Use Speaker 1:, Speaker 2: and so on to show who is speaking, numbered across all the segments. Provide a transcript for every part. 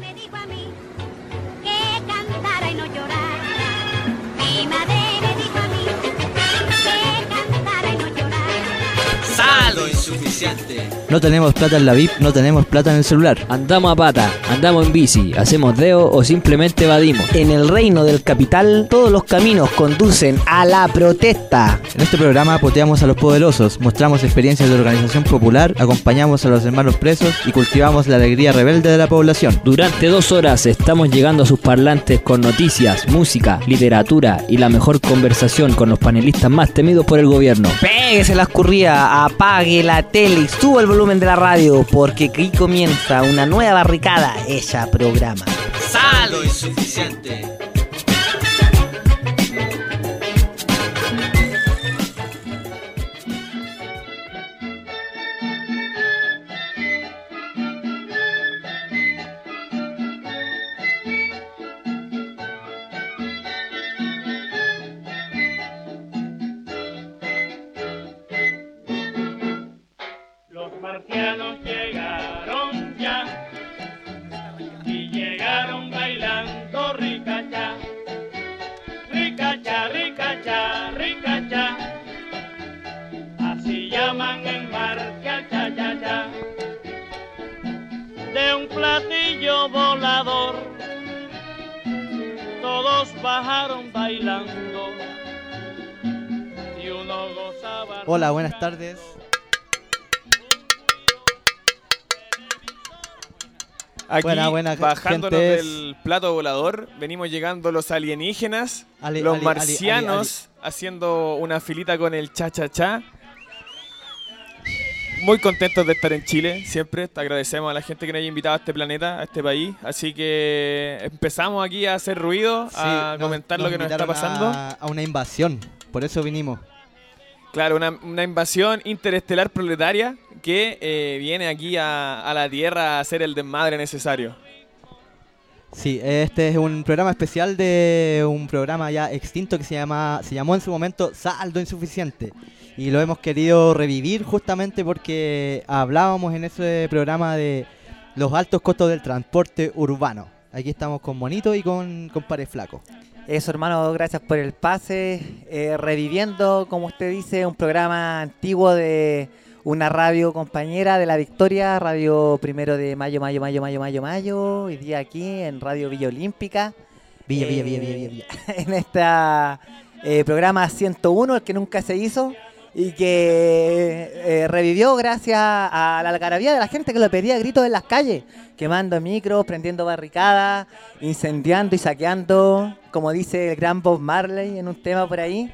Speaker 1: me dijo a
Speaker 2: Saldo insuficiente.
Speaker 3: No tenemos plata en la VIP, no tenemos plata en el celular.
Speaker 4: Andamos a pata, andamos en bici, hacemos deo o simplemente evadimos.
Speaker 5: En el reino del capital, todos los caminos conducen a la protesta.
Speaker 3: En este programa poteamos a los poderosos, mostramos experiencias de organización popular, acompañamos a los hermanos presos y cultivamos la alegría rebelde de la población.
Speaker 4: Durante dos horas estamos llegando a sus parlantes con noticias, música, literatura y la mejor conversación con los panelistas más temidos por el gobierno.
Speaker 5: Péguese la escurrida, apague la tele y suba el volumen de la radio, porque aquí comienza una nueva barricada hecha programa.
Speaker 2: Saldo insuficiente.
Speaker 6: Volador todos bajaron bailando y uno gozaba.
Speaker 3: Hola, buenas tardes.
Speaker 7: Aquí,
Speaker 3: Buena, buena,
Speaker 7: bajándonos
Speaker 3: gente.
Speaker 7: del plato volador, venimos llegando los alienígenas,
Speaker 3: Ali-
Speaker 7: los
Speaker 3: ali- ali-
Speaker 7: marcianos haciendo una filita con el cha-cha-cha. Muy contentos de estar en Chile, siempre. Te agradecemos a la gente que nos haya invitado a este planeta, a este país. Así que empezamos aquí a hacer ruido,
Speaker 3: Sí,
Speaker 7: a
Speaker 3: nos-
Speaker 7: comentar lo que nos está pasando.
Speaker 3: A, a una invasión, por eso vinimos.
Speaker 7: Claro, una, una invasión interestelar proletaria que eh, viene aquí a, a la Tierra a hacer el desmadre necesario.
Speaker 3: Sí, este es un programa especial de un programa ya extinto que se llama se llamó en su momento Saldo Insuficiente y lo hemos querido revivir justamente porque hablábamos en ese programa de los altos costos del transporte urbano. Aquí estamos con Monito y con Pare Flaco.
Speaker 5: Eso, hermano, gracias por el pase. Eh, reviviendo, como usted dice, un programa antiguo de una radio compañera de la Victoria, Radio Primero de Mayo, Mayo, Mayo, Mayo, Mayo, Mayo. Hoy día aquí en Radio Villa Olímpica.
Speaker 3: Villa, Villa,
Speaker 5: Eh,
Speaker 3: Villa, Villa, Villa.
Speaker 5: en este programa 101, el que nunca se hizo y que eh, revivió gracias a la algarabía de la gente que lo pedía a gritos en las calles, quemando micros, prendiendo barricadas, incendiando y saqueando, como dice el gran Bob Marley en un tema por ahí.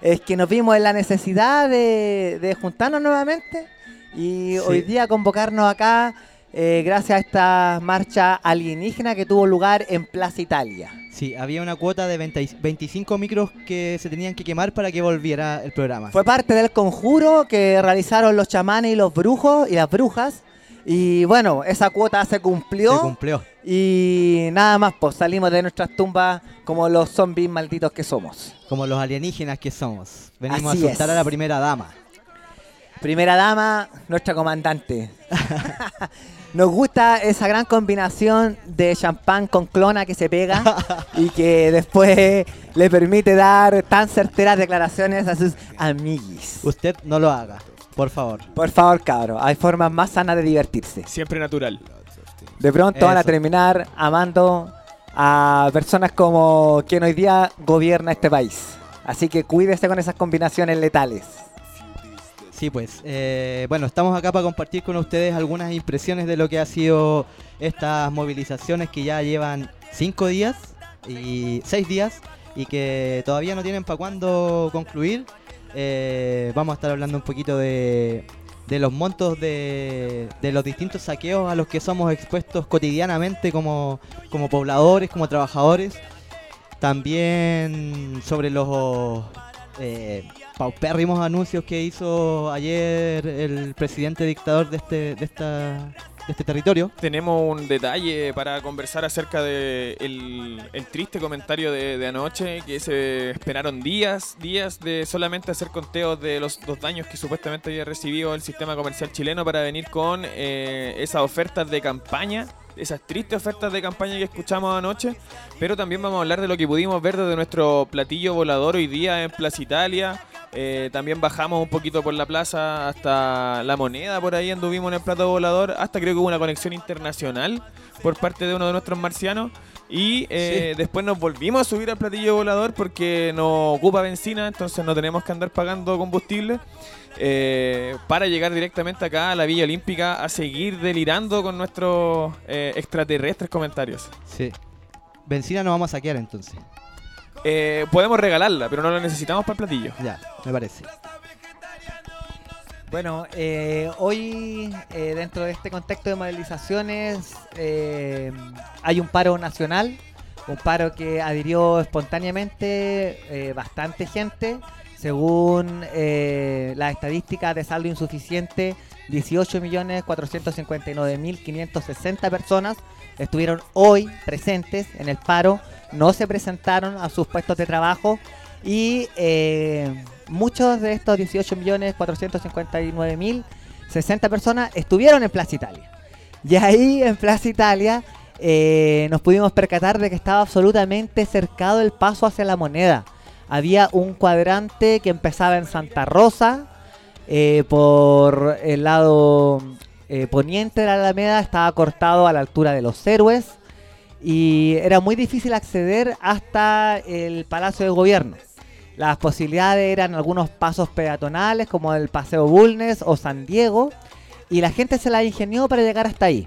Speaker 5: Es que nos vimos en la necesidad de, de juntarnos nuevamente y
Speaker 3: Sí.
Speaker 5: hoy día convocarnos acá eh, gracias a esta marcha alienígena que tuvo lugar en Plaza Italia.
Speaker 3: Sí, había una cuota de 20 25 micros que se tenían que quemar para que volviera el programa.
Speaker 5: Fue parte del conjuro que realizaron los chamanes y los brujos y las brujas. Y bueno, esa cuota se cumplió.
Speaker 3: Se cumplió.
Speaker 5: y nada más, pues salimos de nuestras tumbas como los zombies malditos que somos.
Speaker 3: Como los alienígenas que somos. Venimos
Speaker 5: Así
Speaker 3: a asustar
Speaker 5: es.
Speaker 3: a la primera dama.
Speaker 5: Primera dama, nuestra comandante. Nos gusta esa gran combinación de champán con clona que se pega y que después le permite dar tan certeras declaraciones a sus amiguis.
Speaker 3: Usted no lo haga, por favor.
Speaker 5: Por favor, cabros, hay formas más sanas de divertirse.
Speaker 7: Siempre natural.
Speaker 5: De pronto van a terminar amando a personas como quien hoy día gobierna este país. Así que cuídese con esas combinaciones letales.
Speaker 3: Sí, pues. eh, bueno, estamos acá para compartir con ustedes algunas impresiones de lo que ha sido estas movilizaciones que ya llevan cinco días y seis días y que todavía no tienen para cuándo concluir. Eh, vamos a estar hablando un poquito de, de los montos de, de los distintos saqueos a los que somos expuestos cotidianamente como, como pobladores, como trabajadores. También sobre los eh, paupérrimos anuncios que hizo ayer el presidente dictador de este, de esta, este territorio.
Speaker 7: Tenemos un detalle para conversar acerca de el, triste comentario de, de anoche, que se esperaron días, días de solamente hacer conteos de los, los daños que supuestamente había recibido el sistema comercial chileno para venir con eh, esas ofertas de campaña esas tristes ofertas de campaña que escuchamos anoche, pero también vamos a hablar de lo que pudimos ver desde nuestro platillo volador hoy día en Plaza Italia. Eh, también bajamos un poquito por la plaza hasta La Moneda, por ahí anduvimos en el plato volador, hasta creo que hubo una conexión internacional por parte de uno de nuestros marcianos. Y eh, después nos volvimos a subir al platillo volador porque no ocupa benzina, entonces no tenemos que andar pagando combustible. eh, para llegar directamente acá a la Villa Olímpica a seguir delirando con nuestros extraterrestres comentarios.
Speaker 3: Sí. Benzina no vamos a saquear entonces.
Speaker 7: Eh, podemos regalarla, pero no la necesitamos para el platillo.
Speaker 3: Ya, me parece.
Speaker 5: Bueno, eh, hoy eh, dentro de este contexto de movilizaciones eh, hay un paro nacional, un paro que adhirió espontáneamente eh, bastante gente, según eh, las estadísticas de saldo insuficiente, 18.459.560 personas estuvieron hoy presentes en el paro, no se presentaron a sus puestos de trabajo y eh, muchos de estos 18.459.060 personas estuvieron en Plaza Italia. Y ahí en Plaza Italia eh, nos pudimos percatar de que estaba absolutamente cercado el paso hacia la moneda. Había un cuadrante que empezaba en Santa Rosa, eh, por el lado poniente de la Alameda estaba cortado a la altura de los héroes y era muy difícil acceder hasta el Palacio de Gobierno. Las posibilidades eran algunos pasos peatonales como el Paseo Bulnes o San Diego y la gente se la ingenió para llegar hasta ahí.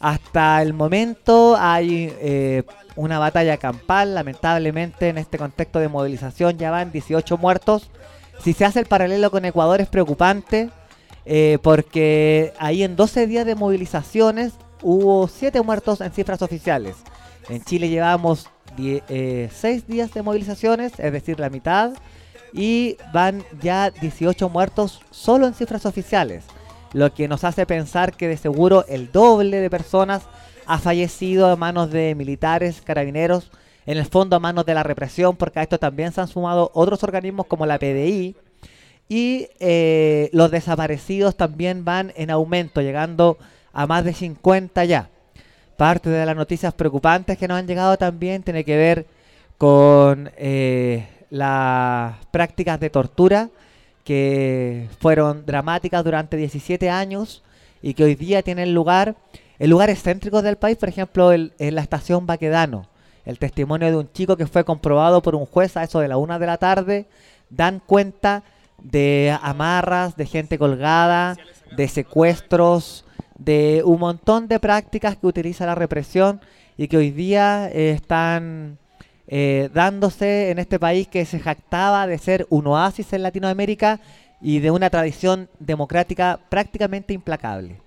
Speaker 5: Hasta el momento hay eh, una batalla campal, lamentablemente en este contexto de movilización ya van 18 muertos. Si se hace el paralelo con Ecuador es preocupante eh, porque ahí en 12 días de movilizaciones hubo 7 muertos en cifras oficiales. En Chile llevamos 6 días de movilizaciones, es decir, la mitad, y van ya 18 muertos solo en cifras oficiales, lo que nos hace pensar que de seguro el doble de personas ha fallecido a manos de militares, carabineros, en el fondo a manos de la represión, porque a esto también se han sumado otros organismos como la PDI, y eh, los desaparecidos también van en aumento, llegando a más de 50 ya. Parte de las noticias preocupantes que nos han llegado también tiene que ver con eh, las prácticas de tortura que fueron dramáticas durante 17 años y que hoy día tienen lugar en lugares céntricos del país, por ejemplo, el- en la estación Baquedano. El testimonio de un chico que fue comprobado por un juez a eso de la una de la tarde, dan cuenta de amarras, de gente colgada, de secuestros, de un montón de prácticas que utiliza la represión y que hoy día eh, están eh, dándose en este país que se jactaba de ser un oasis en Latinoamérica y de una tradición democrática prácticamente implacable.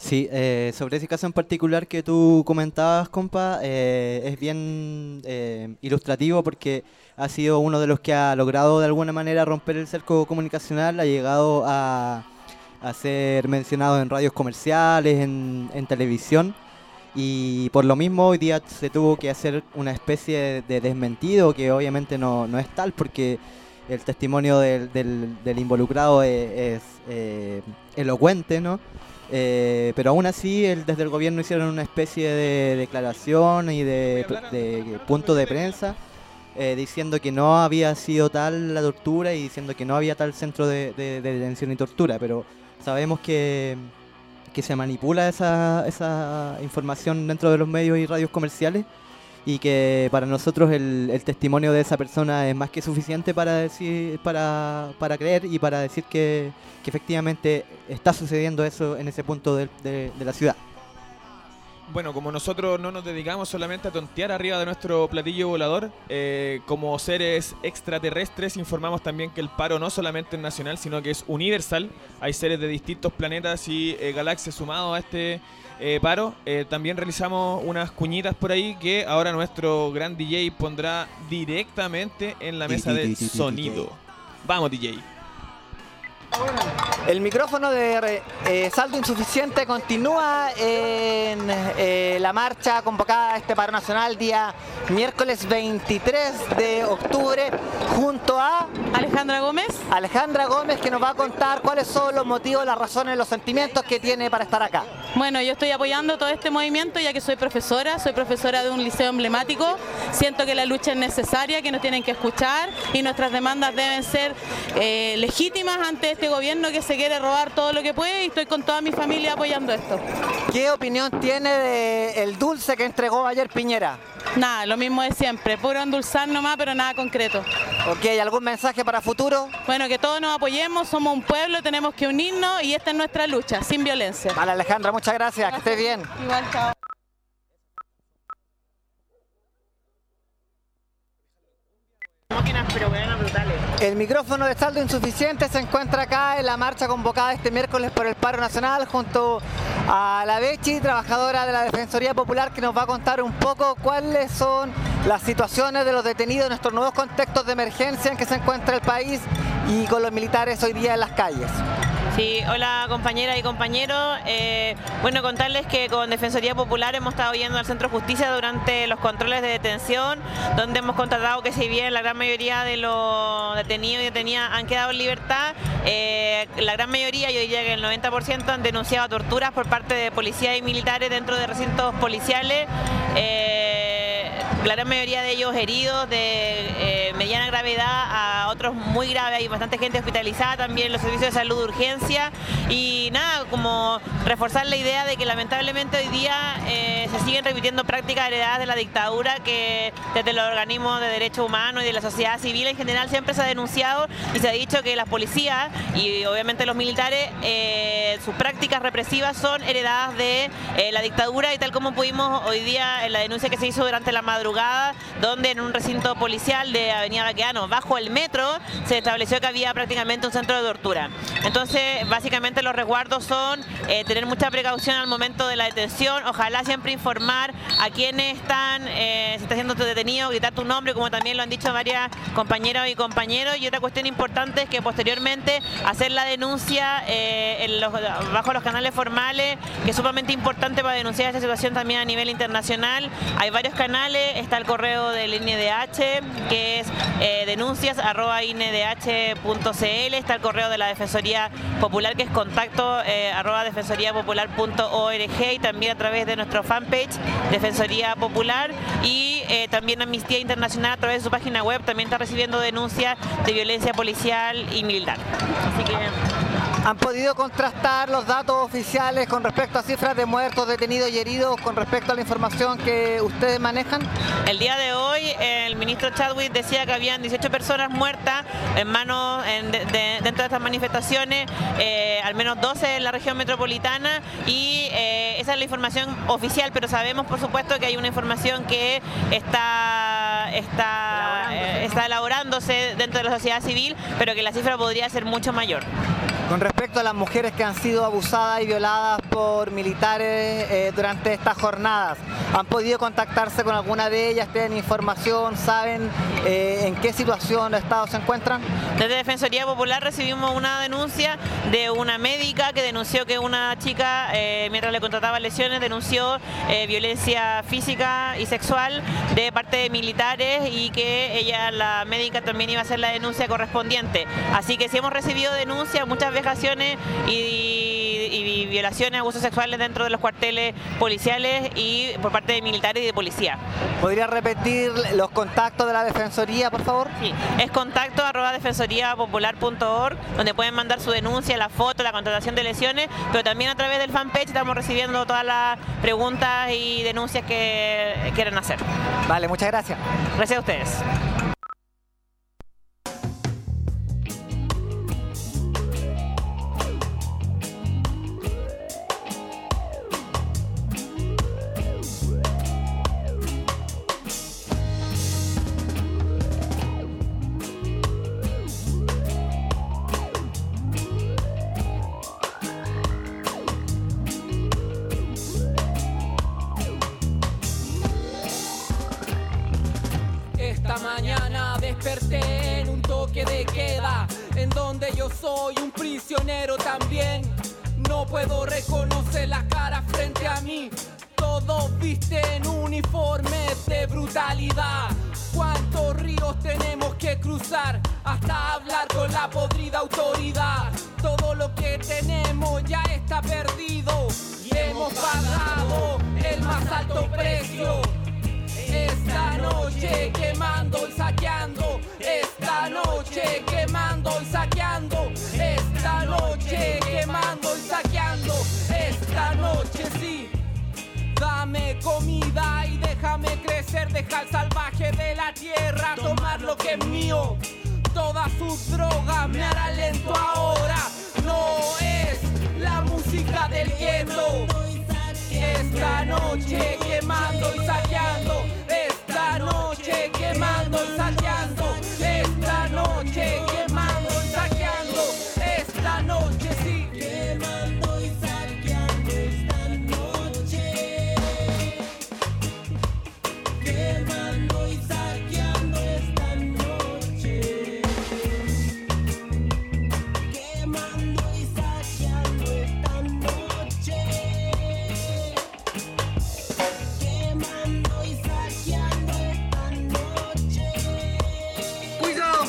Speaker 3: Sí, eh, sobre ese caso en particular que tú comentabas, compa, eh, es bien eh, ilustrativo porque ha sido uno de los que ha logrado de alguna manera romper el cerco comunicacional, ha llegado a, a ser mencionado en radios comerciales, en, en televisión, y por lo mismo hoy día se tuvo que hacer una especie de, de desmentido que obviamente no, no es tal porque el testimonio del, del- del involucrado es, es, eh, elocuente, ¿no? Eh, pero aún así, el- desde el gobierno hicieron una especie de declaración y de, de punto de prensa eh, diciendo que no había sido tal la tortura y diciendo que no había tal centro de, de- de detención y tortura. Pero sabemos que, que se manipula esa, esa información dentro de los medios y radios comerciales y que para nosotros el, testimonio de esa persona es más que suficiente para decir para, para creer y para decir que, que efectivamente está sucediendo eso en ese punto de, de la ciudad.
Speaker 7: Bueno, como nosotros no nos dedicamos solamente a tontear arriba de nuestro platillo volador, eh, como seres extraterrestres informamos también que el paro no solamente es nacional, sino que es universal. Hay seres de distintos planetas y eh, galaxias sumados a este eh, paro. Eh, también realizamos unas cuñitas por ahí que ahora nuestro gran DJ pondrá directamente en la mesa de sonido. Vamos, DJ.
Speaker 5: El micrófono de eh, saldo insuficiente continúa en eh, la marcha convocada a este paro nacional día miércoles 23 de octubre junto a
Speaker 8: Alejandra Gómez.
Speaker 5: Alejandra Gómez que nos va a contar cuáles son los motivos, las razones, los sentimientos que tiene para estar acá.
Speaker 8: Bueno, yo estoy apoyando todo este movimiento ya que soy profesora, soy profesora de un liceo emblemático. Siento que la lucha es necesaria, que nos tienen que escuchar y nuestras demandas deben ser eh, legítimas ante este gobierno que se quiere robar todo lo que puede y estoy con toda mi familia apoyando esto.
Speaker 5: ¿Qué opinión tiene del dulce que entregó ayer Piñera?
Speaker 8: Nada, lo mismo de siempre, puro endulzar nomás, pero nada concreto.
Speaker 5: Ok, ¿algún mensaje para futuro?
Speaker 8: Bueno, que todos nos apoyemos, somos un pueblo, tenemos que unirnos y esta es nuestra lucha, sin violencia.
Speaker 5: Vale, Alejandra, muchas gracias, que estés bien.
Speaker 8: Igual, chao.
Speaker 5: El micrófono de saldo insuficiente se encuentra acá en la marcha convocada este miércoles por el paro nacional junto a la Bechi, trabajadora de la Defensoría Popular, que nos va a contar un poco cuáles son las situaciones de los detenidos en estos nuevos contextos de emergencia en que se encuentra el país y con los militares hoy día en las calles.
Speaker 9: Sí, hola compañeras y compañeros. Eh, bueno, contarles que con Defensoría Popular hemos estado yendo al Centro de Justicia durante los controles de detención, donde hemos constatado que si bien la gran mayoría de los detenidos y detenidas han quedado en libertad, eh, la gran mayoría, yo diría que el 90% han denunciado torturas por parte de policías y militares dentro de recintos policiales. Eh, gran mayoría de ellos heridos de eh, mediana gravedad a otros muy graves, hay bastante gente hospitalizada también los servicios de salud de urgencia. Y nada, como reforzar la idea de que lamentablemente hoy día eh, se siguen repitiendo prácticas heredadas de la dictadura que desde los organismos de derechos humanos y de la sociedad civil en general siempre se ha denunciado y se ha dicho que las policías y obviamente los militares, eh, sus prácticas represivas son heredadas de la dictadura y tal como pudimos hoy día en la denuncia que se hizo durante la madrugada, donde en un recinto policial de Avenida Baqueano, bajo el metro, se estableció que había prácticamente un centro de tortura. Entonces, básicamente los resguardos son eh, tener mucha precaución al momento de la detención, ojalá siempre informar a quienes están, eh, si está siendo detenido, gritar tu nombre, como también lo han dicho varias compañeras y compañeros. Y otra cuestión importante es que posteriormente hacer la denuncia eh, bajo los canales formales, que es sumamente importante para denunciar esta situación también a nivel internacional. Hay varios canales, está el correo del INDH, que es eh, denuncias arroba indh.cl, está el correo de la Defensoría Popular, que es contacto eh, arroba defensoriapopular.org y también a través de nuestro fanpage Defensoría Popular y eh, también Amnistía Internacional a través de su página web también está recibiendo denuncias de violencia policial y militar. Así que
Speaker 5: ¿Han podido contrastar los datos oficiales con respecto a cifras de muertos, detenidos y heridos con respecto a la información que ustedes manejan?
Speaker 9: El día de hoy el ministro Chadwick decía que habían 18 personas muertas en manos en- de- de- dentro de estas manifestaciones, eh, al menos 12 en la región metropolitana y eh, esa es la información oficial, pero sabemos por supuesto que hay una información que está, está, eh, está elaborándose dentro de la sociedad civil, pero que la cifra podría ser mucho mayor.
Speaker 5: Con respecto a las mujeres que han sido abusadas y violadas por militares eh, durante estas jornadas, ¿han podido contactarse con alguna de ellas? ¿Tienen información? ¿Saben eh, en qué situación o estado se encuentran?
Speaker 9: Desde Defensoría Popular recibimos una denuncia de una médica que denunció que una chica, eh, mientras le contrataba lesiones, denunció eh, violencia física y sexual de parte de militares y que ella, la médica, también iba a hacer la denuncia correspondiente. Así que si hemos recibido denuncias, muchas vejaciones y violaciones, abusos sexuales dentro de los cuarteles policiales y por parte de militares y de policía.
Speaker 5: ¿Podría repetir los contactos de la Defensoría, por favor?
Speaker 9: Sí, es contacto arroba defensoriapopular.org, donde pueden mandar su denuncia, la foto, la contratación de lesiones, pero también a través del fanpage estamos recibiendo todas las preguntas y denuncias que quieren hacer.
Speaker 5: Vale, muchas gracias.
Speaker 9: Gracias a ustedes.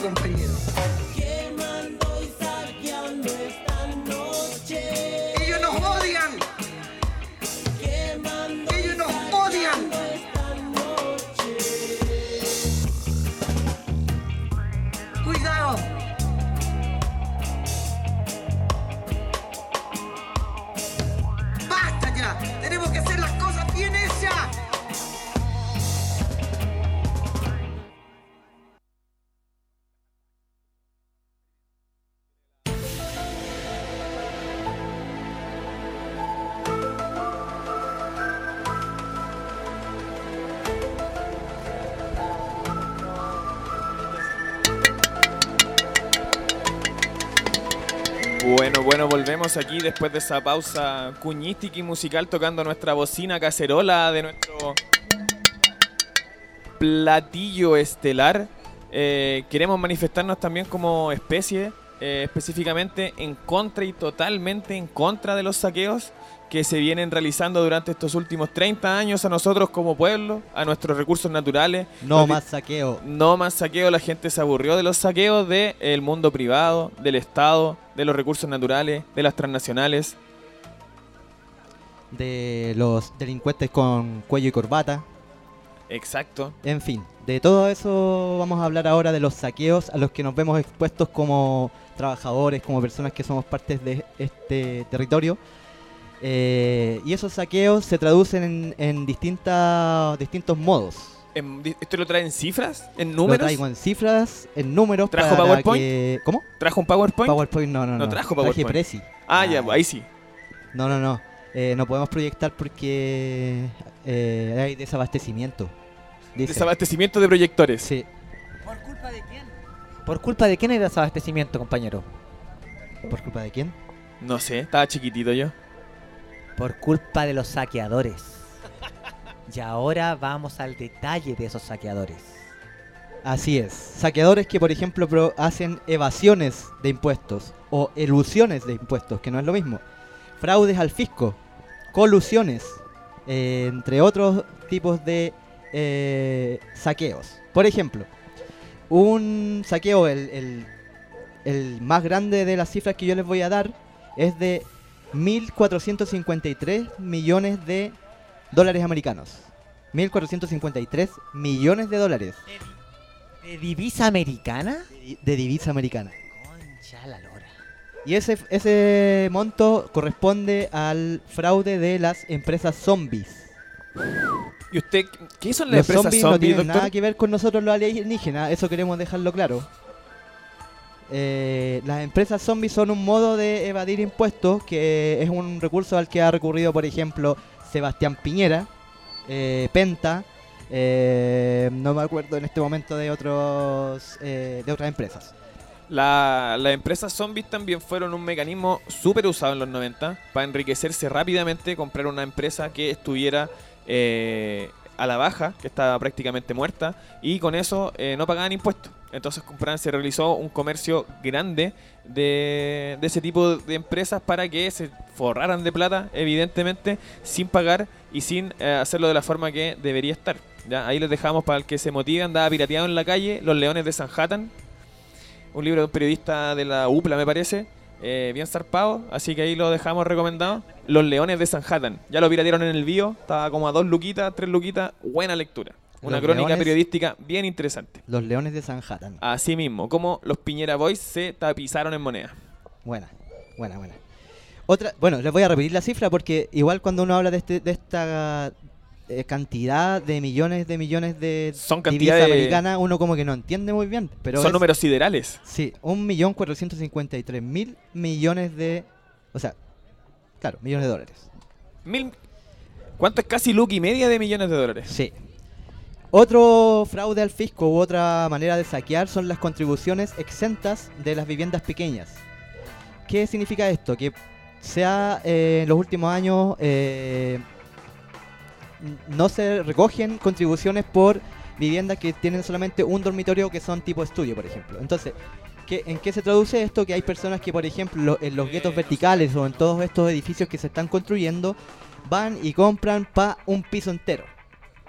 Speaker 10: Compañero.
Speaker 7: Aquí después de esa pausa cuñística y musical tocando nuestra bocina cacerola de nuestro platillo estelar. Eh, queremos manifestarnos también como especie, eh, específicamente en contra y totalmente en contra de los saqueos que se vienen realizando durante estos últimos 30 años a nosotros como pueblo, a nuestros recursos naturales.
Speaker 3: No más saqueo.
Speaker 7: no más saqueo, la gente se aburrió de los saqueos del mundo privado, del Estado, de los recursos naturales, de las transnacionales.
Speaker 3: De los delincuentes con cuello y corbata.
Speaker 7: Exacto.
Speaker 3: En fin, de todo eso vamos a hablar ahora de los saqueos a los que nos vemos expuestos como trabajadores, como personas que somos partes de este territorio. Eh, y esos saqueos se traducen en, en distintas, distintos modos.
Speaker 7: En- di- ¿Esto lo trae en cifras? ¿En
Speaker 3: Lo
Speaker 7: números?
Speaker 3: traigo en cifras, en números.
Speaker 7: ¿Trajo
Speaker 3: para
Speaker 7: PowerPoint?
Speaker 3: que- ¿Cómo?
Speaker 7: ¿Trajo un PowerPoint?
Speaker 3: PowerPoint no, no, no.
Speaker 7: No trajo
Speaker 3: Traje
Speaker 7: PowerPoint.
Speaker 3: Prezi.
Speaker 7: ah, ya,
Speaker 3: Ah.
Speaker 7: ahí sí.
Speaker 3: No, no, no. Eh, no podemos proyectar porque eh, hay desabastecimiento. Dice.
Speaker 7: Desabastecimiento de proyectores.
Speaker 3: Sí.
Speaker 5: ¿Por culpa de quién? ¿Por culpa de quién hay desabastecimiento, compañero?
Speaker 3: ¿Por culpa de quién?
Speaker 7: No sé, estaba chiquitito yo.
Speaker 5: Por culpa de los saqueadores. Y ahora vamos al detalle de esos saqueadores.
Speaker 3: Así es. Saqueadores que, por ejemplo, pro- hacen evasiones de impuestos o elusiones de impuestos, que no es lo mismo. Fraudes al fisco, colusiones, eh, entre otros tipos de eh, saqueos. Por ejemplo, un saqueo, el, el- el más grande de las cifras que yo les voy a dar, es de 1.453 millones de dólares americanos. 1.453 millones de dólares
Speaker 5: ¿De divisa americana?
Speaker 3: de, de divisa americana.
Speaker 5: Concha la lora.
Speaker 3: Y ese, ese monto corresponde al fraude de las empresas zombies.
Speaker 7: ¿Y usted qué son las
Speaker 3: Los
Speaker 7: empresas
Speaker 3: zombies no tienen
Speaker 7: doctor?
Speaker 3: nada que ver con nosotros los alienígenas, eso queremos dejarlo claro. Eh, las empresas zombies son un modo de evadir impuestos que es un recurso al que ha recurrido, por ejemplo, Sebastián Piñera, eh, Penta, eh, no me acuerdo en este momento de otros eh, de otras empresas.
Speaker 7: La- las empresas zombies también fueron un mecanismo súper usado en los 90 para enriquecerse rápidamente, comprar una empresa que estuviera eh, a la baja, que estaba prácticamente muerta, y con eso eh, no pagaban impuestos. Entonces Compran se realizó un comercio grande de, de ese tipo de empresas para que se forraran de plata, evidentemente, sin pagar y sin eh, hacerlo de la forma que debería estar. ¿ya? Ahí les dejamos para el que se motive, andaba pirateado en la calle, Los Leones de Sanhattan, un libro de un periodista de la UPLA, me parece, eh, bien zarpado, así que ahí lo dejamos recomendado. Los Leones de Sanhattan, ya lo piratearon en el bio, estaba como a dos luquitas, tres luquitas, buena lectura. Una
Speaker 3: Los
Speaker 7: crónica
Speaker 3: Leones-
Speaker 7: periodística bien interesante.
Speaker 3: Los Leones de Sanhattan.
Speaker 7: Así mismo, como los Piñera Boys se tapizaron en moneda.
Speaker 3: Buena, buena, buena. Otra, bueno, les voy a repetir la cifra porque igual cuando uno habla de, este, de esta eh, cantidad de millones de millones de
Speaker 7: Son cantidades-
Speaker 3: americanas, uno como que no entiende muy bien. Pero
Speaker 7: Son
Speaker 3: es-
Speaker 7: números siderales.
Speaker 3: Sí, 1.453.000 millones de... O sea, claro, millones de dólares.
Speaker 7: Mil, ¿Cuánto es casi look y media de millones de dólares?
Speaker 3: Sí. Otro fraude al fisco u otra manera de saquear son las contribuciones exentas de las viviendas pequeñas. ¿Qué significa esto? Que se ha, eh, en los últimos años eh, no se recogen contribuciones por viviendas que tienen solamente un dormitorio que son tipo estudio, por ejemplo. Entonces, ¿qué- ¿en qué se traduce esto? Que hay personas que, por ejemplo, lo- en los guetos verticales o en todos estos edificios que se están construyendo, van y compran pa un piso entero.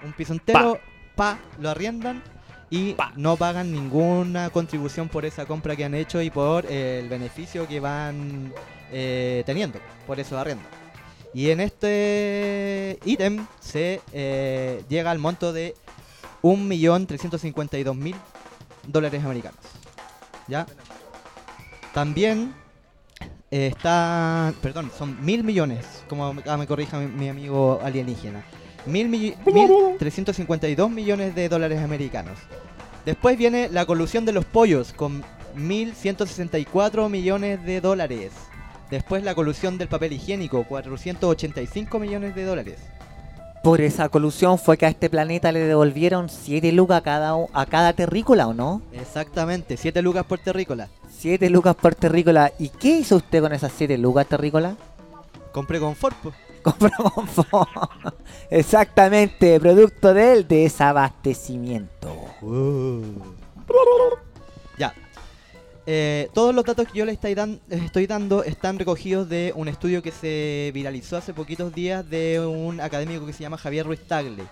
Speaker 3: Un piso entero, pa, lo arriendan y no pagan ninguna contribución por esa compra que han hecho y por eh, el beneficio que van eh, teniendo por esos arriendos. Y en este ítem se eh, llega al monto de 1.352.000 dólares americanos. ¿Ya? También eh, está, perdón, son mil millones, como ah, me corrija mi, mi amigo alienígena. Mil milli- 1.352 millones de dólares americanos. Después viene la colusión de los pollos con 1.164 millones de dólares. Después la colusión del papel higiénico, 485 millones de dólares.
Speaker 5: Por esa colusión fue que a este planeta le devolvieron 7 lucas a cada, a cada terrícola, ¿o no?
Speaker 3: Exactamente, 7 lucas por terrícola.
Speaker 5: 7 lucas por terrícola. ¿Y qué hizo usted con esas 7 lucas terrícola?
Speaker 3: Compré confort, po.
Speaker 5: Compró confort. Exactamente, producto del desabastecimiento.
Speaker 3: Ya. Eh, todos los datos que yo les estoy, dan- les estoy dando están recogidos de un estudio que se viralizó hace poquitos días de un académico que se llama Javier Ruiz Tagle.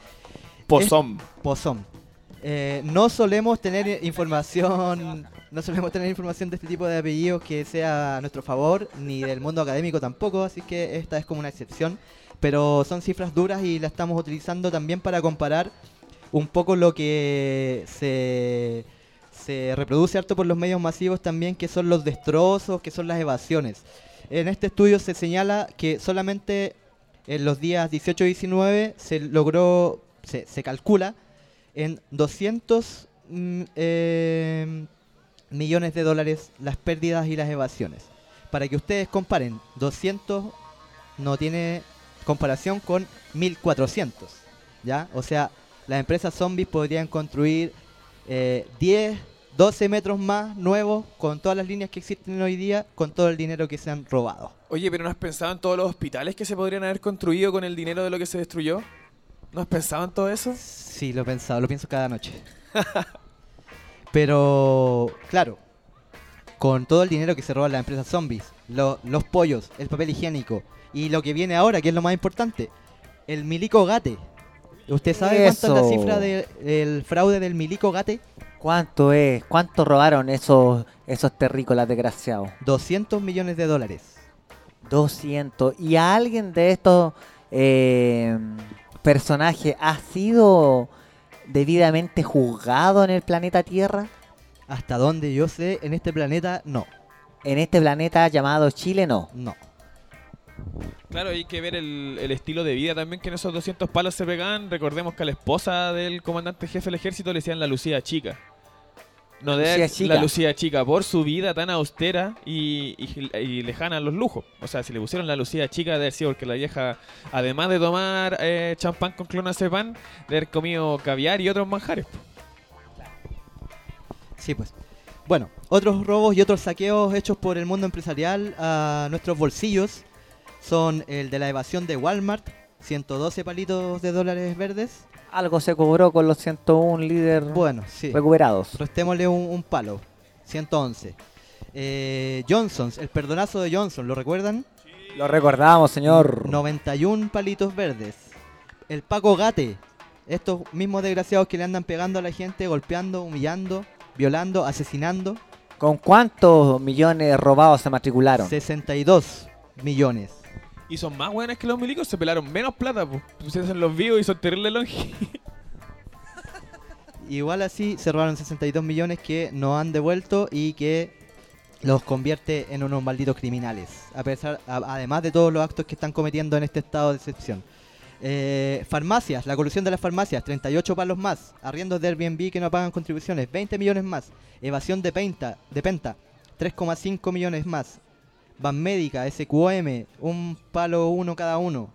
Speaker 7: Pozón.
Speaker 3: Es- Pozón. Eh, no solemos tener información, no solemos tener información de este tipo de apellidos que sea a nuestro favor, ni del mundo académico tampoco, así que esta es como una excepción. Pero son cifras duras y la estamos utilizando también para comparar un poco lo que se, se reproduce harto por los medios masivos también, que son los destrozos, que son las evasiones. En este estudio se señala que solamente en los días 18 y 19 se logró, se, se calcula en 200 mm, eh, millones de dólares las pérdidas y las evasiones. Para que ustedes comparen, 200 no tiene comparación con 1400, ¿ya? O sea, las empresas zombies podrían construir eh, 10, 12 metros más nuevos con todas las líneas que existen hoy día, con todo el dinero que se han robado.
Speaker 7: Oye, pero ¿no has pensado en todos los hospitales que se podrían haber construido con el dinero de lo que se destruyó? ¿No has pensado en todo eso?
Speaker 3: Sí, lo he pensado, lo pienso cada noche. Pero, claro, con todo el dinero que se roban las empresas zombies, lo- los pollos, el papel higiénico y lo que viene ahora, que es lo más importante, el milico gate. ¿Usted sabe cuánto es la cifra de- del fraude del milico gate?
Speaker 5: ¿Cuánto es? ¿Cuánto robaron esos, esos terrícolas desgraciados?
Speaker 3: 200 millones de dólares.
Speaker 5: 200. ¿Y a alguien de estos eh, personajes ha sido debidamente juzgado en el planeta Tierra?
Speaker 3: Hasta donde yo sé, en este planeta no.
Speaker 5: En este planeta llamado Chile no.
Speaker 3: No.
Speaker 7: Claro, hay que ver el, el estilo de vida también que en esos 200 palos se pegaban. Recordemos que a la esposa del comandante jefe del ejército le decían la Lucía Chica. No de
Speaker 5: Lucía Chica.
Speaker 7: la Lucía Chica, por su vida tan austera y, y- y lejana a los lujos. O sea, si le pusieron la Lucía Chica, haber sido porque la vieja, además de tomar eh, champán con clonazepam, de haber comido caviar y otros manjares.
Speaker 3: Sí, pues. Bueno, otros robos y otros saqueos hechos por el mundo empresarial a nuestros bolsillos son el de la evasión de Walmart, 112 palitos de dólares verdes.
Speaker 5: Algo se cobró con los 101 líderes
Speaker 3: Bueno, sí.
Speaker 5: recuperados.
Speaker 3: Restémosle un, un palo. 111. Eh, Johnson's, el perdonazo de Johnson, ¿lo recuerdan?
Speaker 5: Lo recordamos, señor.
Speaker 3: 91 palitos verdes. El Paco Gate. Estos mismos desgraciados que le andan pegando a la gente, golpeando, humillando, violando, asesinando.
Speaker 5: ¿Con cuántos millones robados se matricularon?
Speaker 3: 62 millones.
Speaker 7: Y son más buenas que los milicos, se pelaron menos plata, pues. Pusieron los vivos y son terrible longe.
Speaker 3: Igual así se robaron 62 millones que no han devuelto y que los convierte en unos malditos criminales. A pesar, además de todos los actos que están cometiendo en este estado de excepción. Eh, farmacias, la colusión de las farmacias, 38 palos más. Arriendos de Airbnb que no pagan contribuciones, 20 millones más. Evasión de Penta, de Penta 3,5 millones más. Banmédica, SQM, un palo uno cada uno.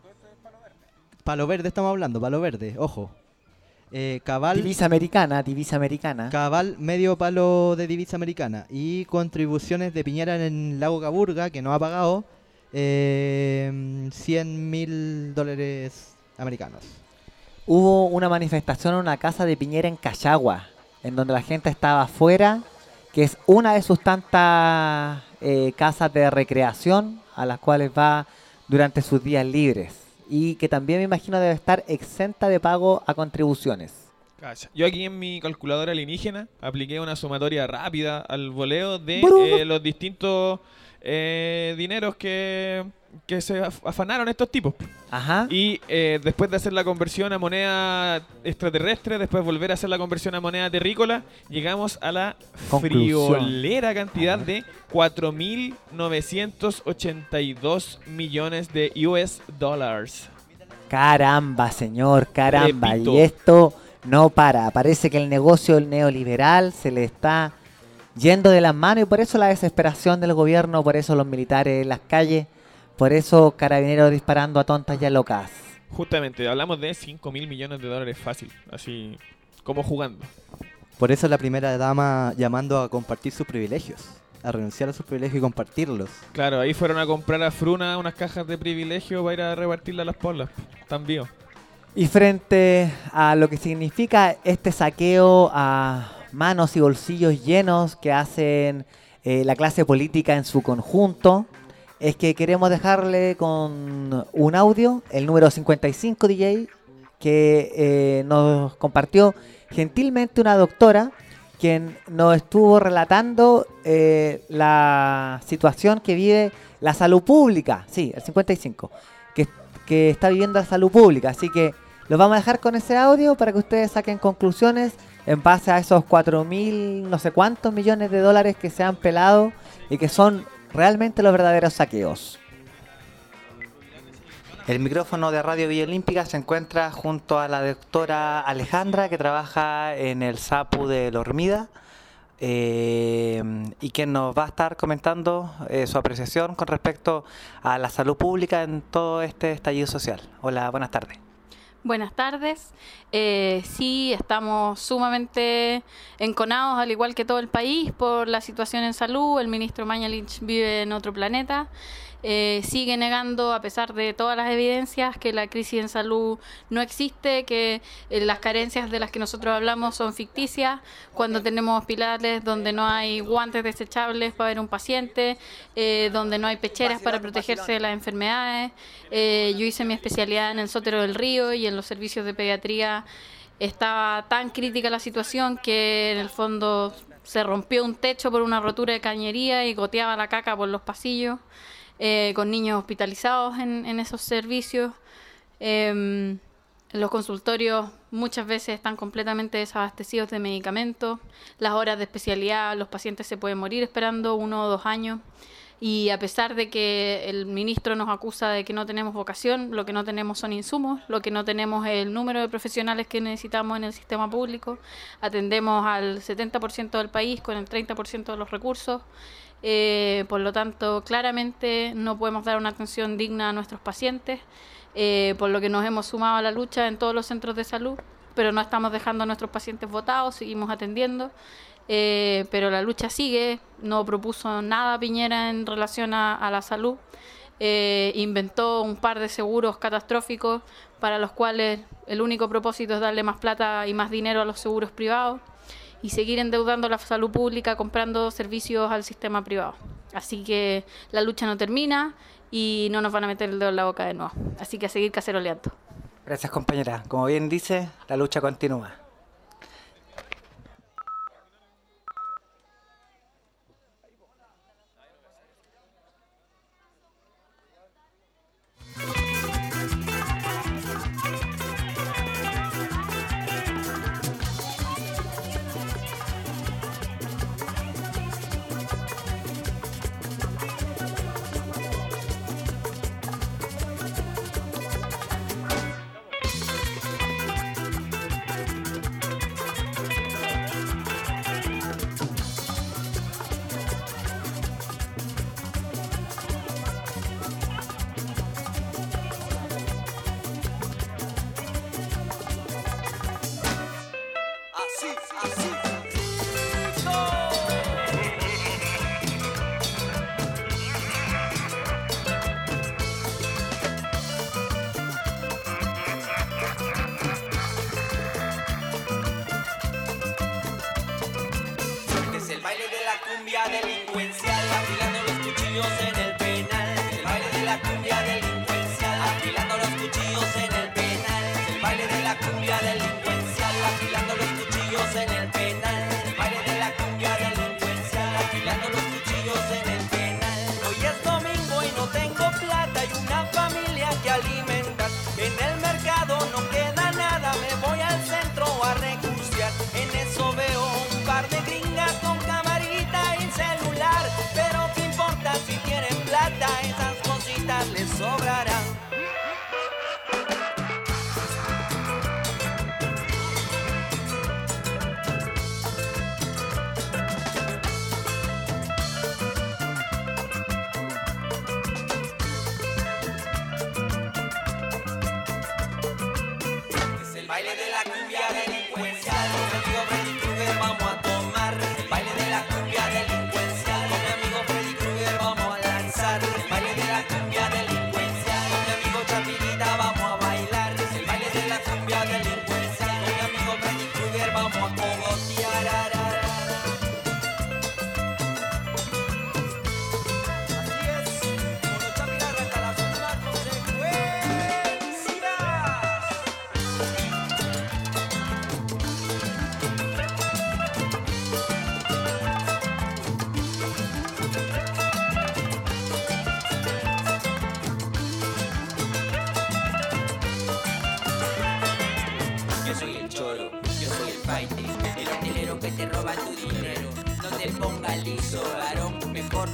Speaker 3: Palo verde estamos hablando, palo verde, ojo. Eh, Cabal,
Speaker 5: Divisa americana, divisa americana.
Speaker 3: Cabal, medio palo de divisa americana. Y contribuciones de Piñera en lago Caburga, que no ha pagado, eh, 100 mil dólares americanos.
Speaker 5: Hubo una manifestación en una casa de Piñera en Cachagua, en donde la gente estaba afuera, que es una de sus tantas eh, casas de recreación a las cuales va durante sus días libres. Y que también me imagino debe estar exenta de pago a contribuciones.
Speaker 7: Yo aquí en mi calculadora alienígena apliqué una sumatoria rápida al voleo de eh, los distintos eh, dineros que, que se af- afanaron estos tipos.
Speaker 5: Ajá.
Speaker 7: Y eh, después de hacer la conversión a moneda extraterrestre, después volver a hacer la conversión a moneda terrícola, llegamos a la
Speaker 5: Conclusión.
Speaker 7: friolera cantidad de 4.982 millones de US dollars.
Speaker 5: Caramba, señor, caramba.
Speaker 7: Repito.
Speaker 5: Y esto no para. Parece que el negocio neoliberal se le está yendo de las manos y por eso la desesperación del gobierno, por eso los militares en las calles, por eso carabineros disparando a tontas y a locas.
Speaker 7: Justamente, hablamos de 5 mil millones de dólares fácil, así como jugando.
Speaker 3: Por eso la primera dama llamando a compartir sus privilegios. A renunciar a sus privilegios y compartirlos.
Speaker 7: Claro, ahí fueron a comprar a Fruna unas cajas de privilegio para ir a repartirle a las polas. Están vivos.
Speaker 5: Y frente a lo que significa este saqueo a manos y bolsillos llenos que hacen eh, la clase política en su conjunto, es que queremos dejarle con un audio, el número 55 DJ, que eh, nos compartió gentilmente una doctora quien nos estuvo relatando eh, la situación que vive la salud pública, sí, el 55, que, que está viviendo la salud pública. Así que los vamos a dejar con ese audio para que ustedes saquen conclusiones en base a esos 4 mil no sé cuántos millones de dólares que se han pelado y que son realmente los verdaderos saqueos. El micrófono de Radio Villa Olímpica se encuentra junto a la doctora Alejandra que trabaja en el SAPU de La Hormida eh, y quien nos va a estar comentando eh, su apreciación con respecto a la salud pública en todo este estallido social. Hola, buenas tardes.
Speaker 11: Buenas tardes. Eh, sí, estamos sumamente enconados, al igual que todo el país, por la situación en salud. El ministro Mañalich vive en otro planeta. Eh, sigue negando, a pesar de todas las evidencias, que la crisis en salud no existe, que eh, las carencias de las que nosotros hablamos son ficticias, cuando tenemos hospitales donde no hay guantes desechables para ver un paciente, eh, donde no hay pecheras para protegerse de las enfermedades. Eh, yo hice mi especialidad en el Sótero del Río y en los servicios de pediatría. Estaba tan crítica la situación que en el fondo se rompió un techo por una rotura de cañería y goteaba la caca por los pasillos, eh, con niños hospitalizados en, esos servicios. Em, los consultorios muchas veces están completamente desabastecidos de medicamentos. Las horas de especialidad, los pacientes se pueden morir esperando uno o dos años. Y a pesar de que el ministro nos acusa de que no tenemos vocación, lo que no tenemos son insumos, lo que no tenemos es el número de profesionales que necesitamos en el sistema público. Atendemos al 70% del país con el 30% de los recursos. Eh, por lo tanto, claramente no podemos dar una atención digna a nuestros pacientes, eh, por lo que nos hemos sumado a la lucha en todos los centros de salud, pero no estamos dejando a nuestros pacientes votados, seguimos atendiendo. Eh, pero la lucha sigue, no propuso nada Piñera en relación a, la salud, inventó un par de seguros catastróficos para los cuales el único propósito es darle más plata y más dinero a los seguros privados y seguir endeudando la salud pública comprando servicios al sistema privado. Así que la lucha no termina y no nos van a meter el dedo en la boca de nuevo. Así que a seguir caceroleando.
Speaker 12: Gracias compañera. Como bien dice, la lucha continúa.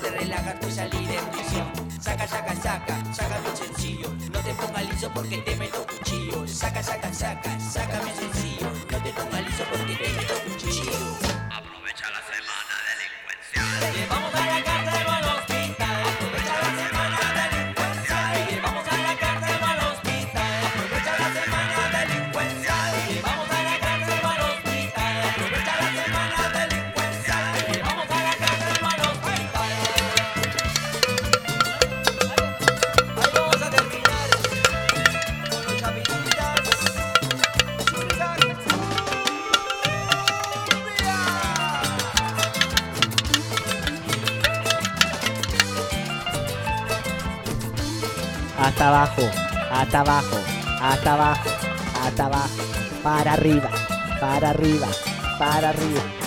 Speaker 5: te relajas, pues salir de prisión. Saca, saca, saca, saca tu sencillo. No te pongas liso porque
Speaker 12: hasta abajo, hasta abajo, hasta abajo, para arriba, para arriba, para arriba.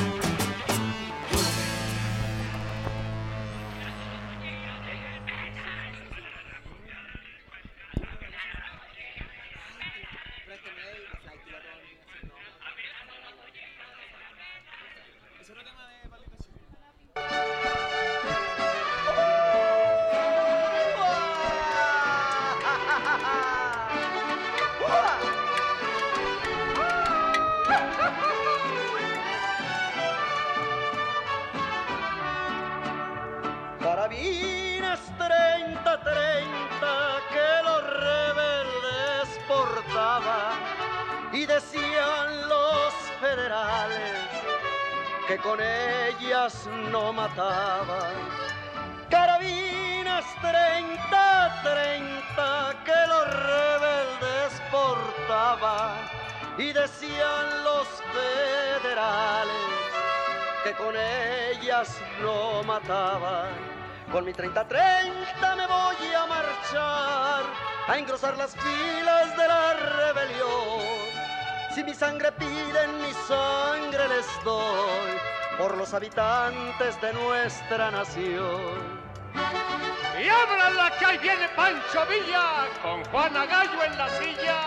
Speaker 13: Por los habitantes de nuestra nación.
Speaker 6: Y ábranla que ahí viene Pancho Villa con Juana Gallo en la silla.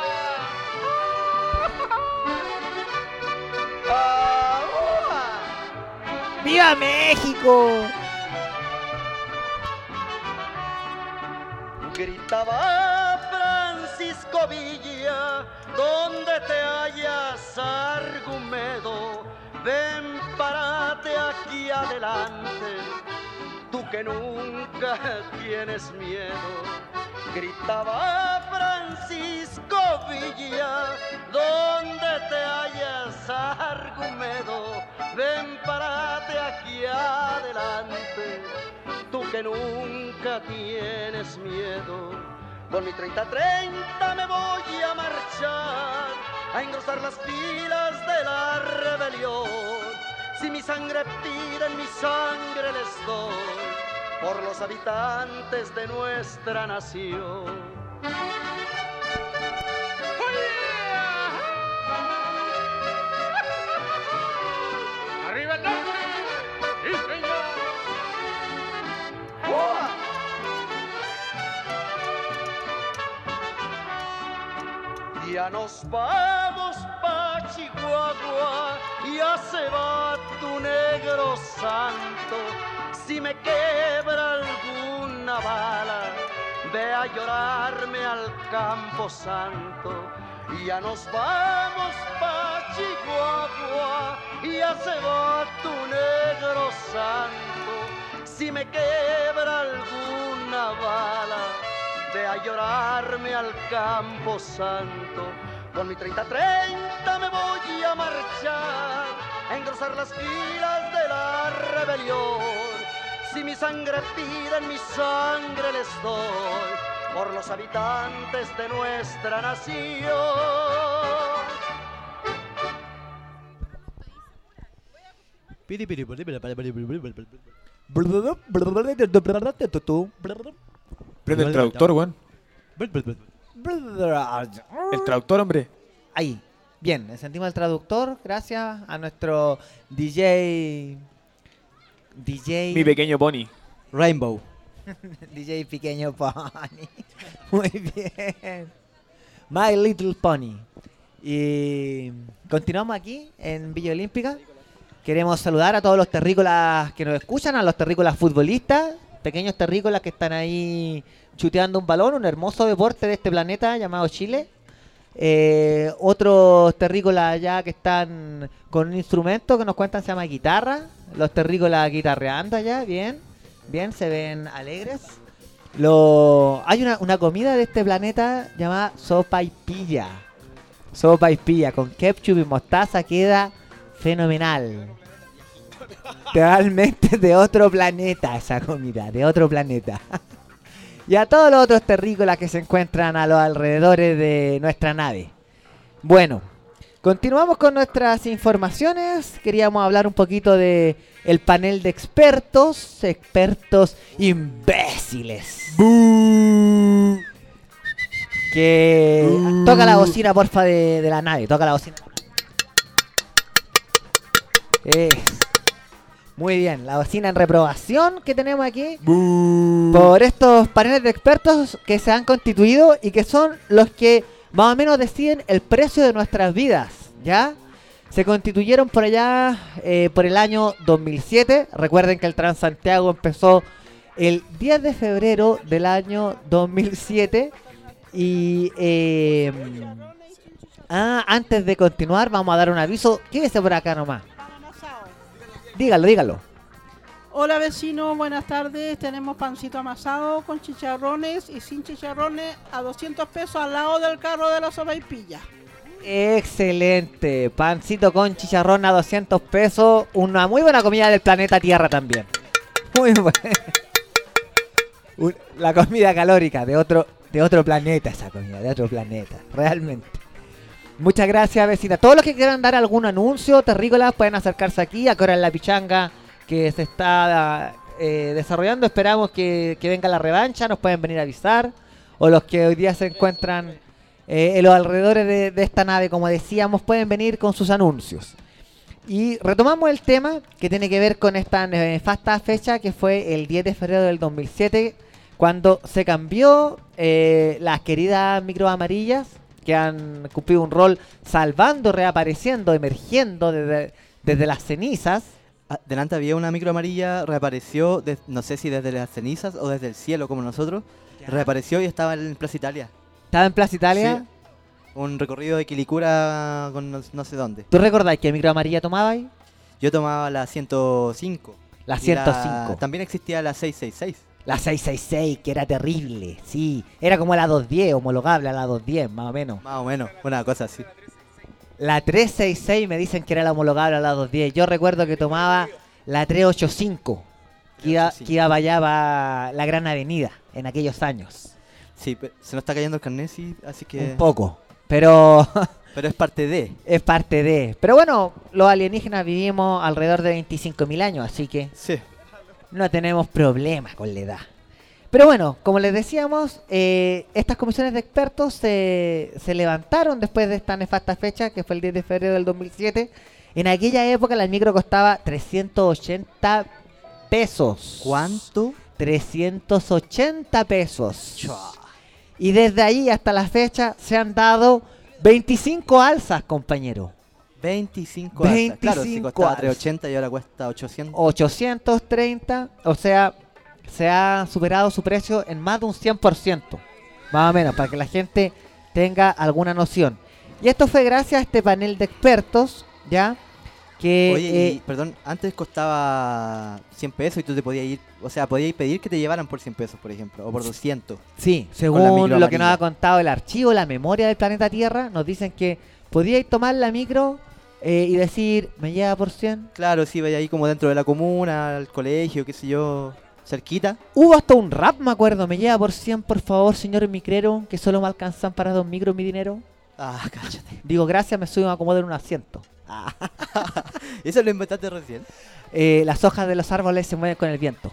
Speaker 5: ¡Viva México!
Speaker 13: Gritaba Francisco Villa, donde te hallas, Argumedo, ven parate aquí adelante, tú que nunca tienes miedo. Gritaba Francisco Villa, donde te hallas, Argumedo, ven parate aquí adelante, tú que nunca tienes miedo. Con mi 30-30 me voy a marchar, a engrosar las filas de la rebelión. Si mi sangre piden, mi sangre les doy, por los habitantes de nuestra nación.
Speaker 6: ¡Arriba el!
Speaker 13: Ya nos vamos pa' Chihuahua, ya se va tu negro santo. Si me quebra alguna bala, ve a llorarme al campo santo. Ya nos vamos pa' Chihuahua, ya se va tu negro santo. Si me quebra a llorarme al campo santo. Con mi 30-30 me voy a marchar, a engrosar las filas de la rebelión. Si mi sangre piden, mi sangre les doy, por los habitantes de nuestra nación.
Speaker 7: Prende el traductor, weón. El traductor, hombre.
Speaker 5: Ahí. Bien, encendimos el traductor gracias a nuestro DJ. DJ.
Speaker 7: Mi pequeño pony.
Speaker 3: Rainbow.
Speaker 5: DJ Pequeño Pony. Muy bien. My Little Pony. Y continuamos aquí en Villa Olímpica. Queremos saludar a todos los terrícolas que nos escuchan, a los terrícolas futbolistas, pequeños terrícolas que están ahí chuteando un balón, un hermoso deporte de este planeta llamado Chile. Eh, otros terrícolas allá que están con un instrumento que nos cuentan se llama guitarra. Los terrícolas guitarreando allá, bien, bien, se ven alegres. Lo... Hay una, una comida de este planeta llamada sopa y pilla. Sopa y pilla con ketchup y mostaza queda fenomenal. Realmente de otro planeta esa comida, de otro planeta. y a todos los otros terrícolas que se encuentran a los alrededores de nuestra nave. Bueno, continuamos con nuestras informaciones. Queríamos hablar un poquito de el panel de expertos, expertos imbéciles. Que toca la bocina, porfa, de, la nave, toca la bocina. Muy bien, la bocina en reprobación que tenemos aquí por estos paneles de expertos que se han constituido y que son los que más o menos deciden el precio de nuestras vidas, ¿ya? Se constituyeron por allá eh, por el año 2007. Recuerden que el Transantiago empezó el 10 de febrero del año 2007 y eh, ah, antes de continuar vamos a dar un aviso. Quédese por acá nomás. Dígalo, dígalo.
Speaker 14: Hola vecino, buenas tardes. Tenemos pancito amasado con chicharrones y sin chicharrones a 200 pesos al lado del carro de la sopaipilla.
Speaker 5: Excelente. Pancito con chicharrón a 200 pesos. Una muy buena comida del planeta Tierra también. Muy buena. La comida calórica de otro, de otro planeta, esa comida, de otro planeta, realmente. Muchas gracias, vecina. Todos los que quieran dar algún anuncio, terrícolas, pueden acercarse aquí a Cora en la Pichanga que se está eh, desarrollando. Esperamos que, que venga la revancha, nos pueden venir a avisar. O los que hoy día se encuentran eh, en los alrededores de, de esta nave, como decíamos, pueden venir con sus anuncios. Y retomamos el tema que tiene que ver con esta nefasta fecha que fue el 10 de febrero del 2007, cuando se cambió eh, las queridas micro amarillas que han cumplido un rol salvando, reapareciendo, emergiendo desde, desde las cenizas.
Speaker 3: Ah, Delante había una micro amarilla, reapareció, de- no sé si desde las cenizas o desde el cielo como nosotros, reapareció y estaba en Plaza Italia.
Speaker 5: ¿Estaba en Plaza Italia?
Speaker 3: Sí. Un recorrido de Quilicura con no, no sé dónde.
Speaker 5: ¿Tú recordáis qué micro amarilla tomabais?
Speaker 3: Yo tomaba la 105.
Speaker 5: La
Speaker 3: Y
Speaker 5: 105.
Speaker 3: también existía la 666.
Speaker 5: La 666, que era terrible, sí. Era como la 210, homologable a la 210, más o menos.
Speaker 3: Más o menos, una cosa así.
Speaker 5: La 366 me dicen que era la homologable a la 210. Yo recuerdo que tomaba la 385, que iba, que iba allá para la Gran Avenida en aquellos años.
Speaker 3: Sí, pe- se nos está cayendo el carnet, sí, así que...
Speaker 5: Un poco, pero...
Speaker 3: Pero es parte de.
Speaker 5: Es parte de. Pero bueno, los alienígenas vivimos alrededor de 25.000 años, así que
Speaker 3: Sí.
Speaker 5: No tenemos problema con la edad. Pero bueno, como les decíamos, eh, estas comisiones de expertos se, se levantaron después de esta nefasta fecha, que fue el 10 de febrero del 2007. En aquella época la micro costaba 380 pesos.
Speaker 3: ¿Cuánto?
Speaker 5: 380 pesos. Y desde ahí hasta la fecha se han dado 25 alzas, compañero.
Speaker 3: 25 alzas. Claro, si
Speaker 5: 25
Speaker 3: costaba
Speaker 5: alzas.
Speaker 3: 380 y ahora cuesta 800.
Speaker 5: 830, o sea, se ha superado su precio en más de un 100%. Más o menos, para que la gente tenga alguna noción. Y esto fue gracias a este panel de expertos, ¿ya? Que,
Speaker 3: Oye,
Speaker 5: eh,
Speaker 3: y, perdón, antes costaba 100 pesos y tú te podías ir, o sea, podías pedir que te llevaran por 100 pesos, por ejemplo, o por 200.
Speaker 5: Sí, según lo que nos ha contado el archivo, la memoria del planeta Tierra, nos dicen que podíais tomar la micro eh, y decir, ¿me lleva por 100?
Speaker 3: Claro, sí, vaya ahí como dentro de la comuna, al colegio, qué sé yo, cerquita.
Speaker 5: Hubo hasta un rap, me acuerdo, ¿me lleva por 100, por favor, señor micrero, que solo me alcanzan para dos micros mi dinero?
Speaker 3: Ah, cállate.
Speaker 5: Digo, gracias, me subo y me acomodo en un asiento.
Speaker 3: ¿Eso lo inventaste recién?
Speaker 5: Eh, las hojas de los árboles se mueven con el viento.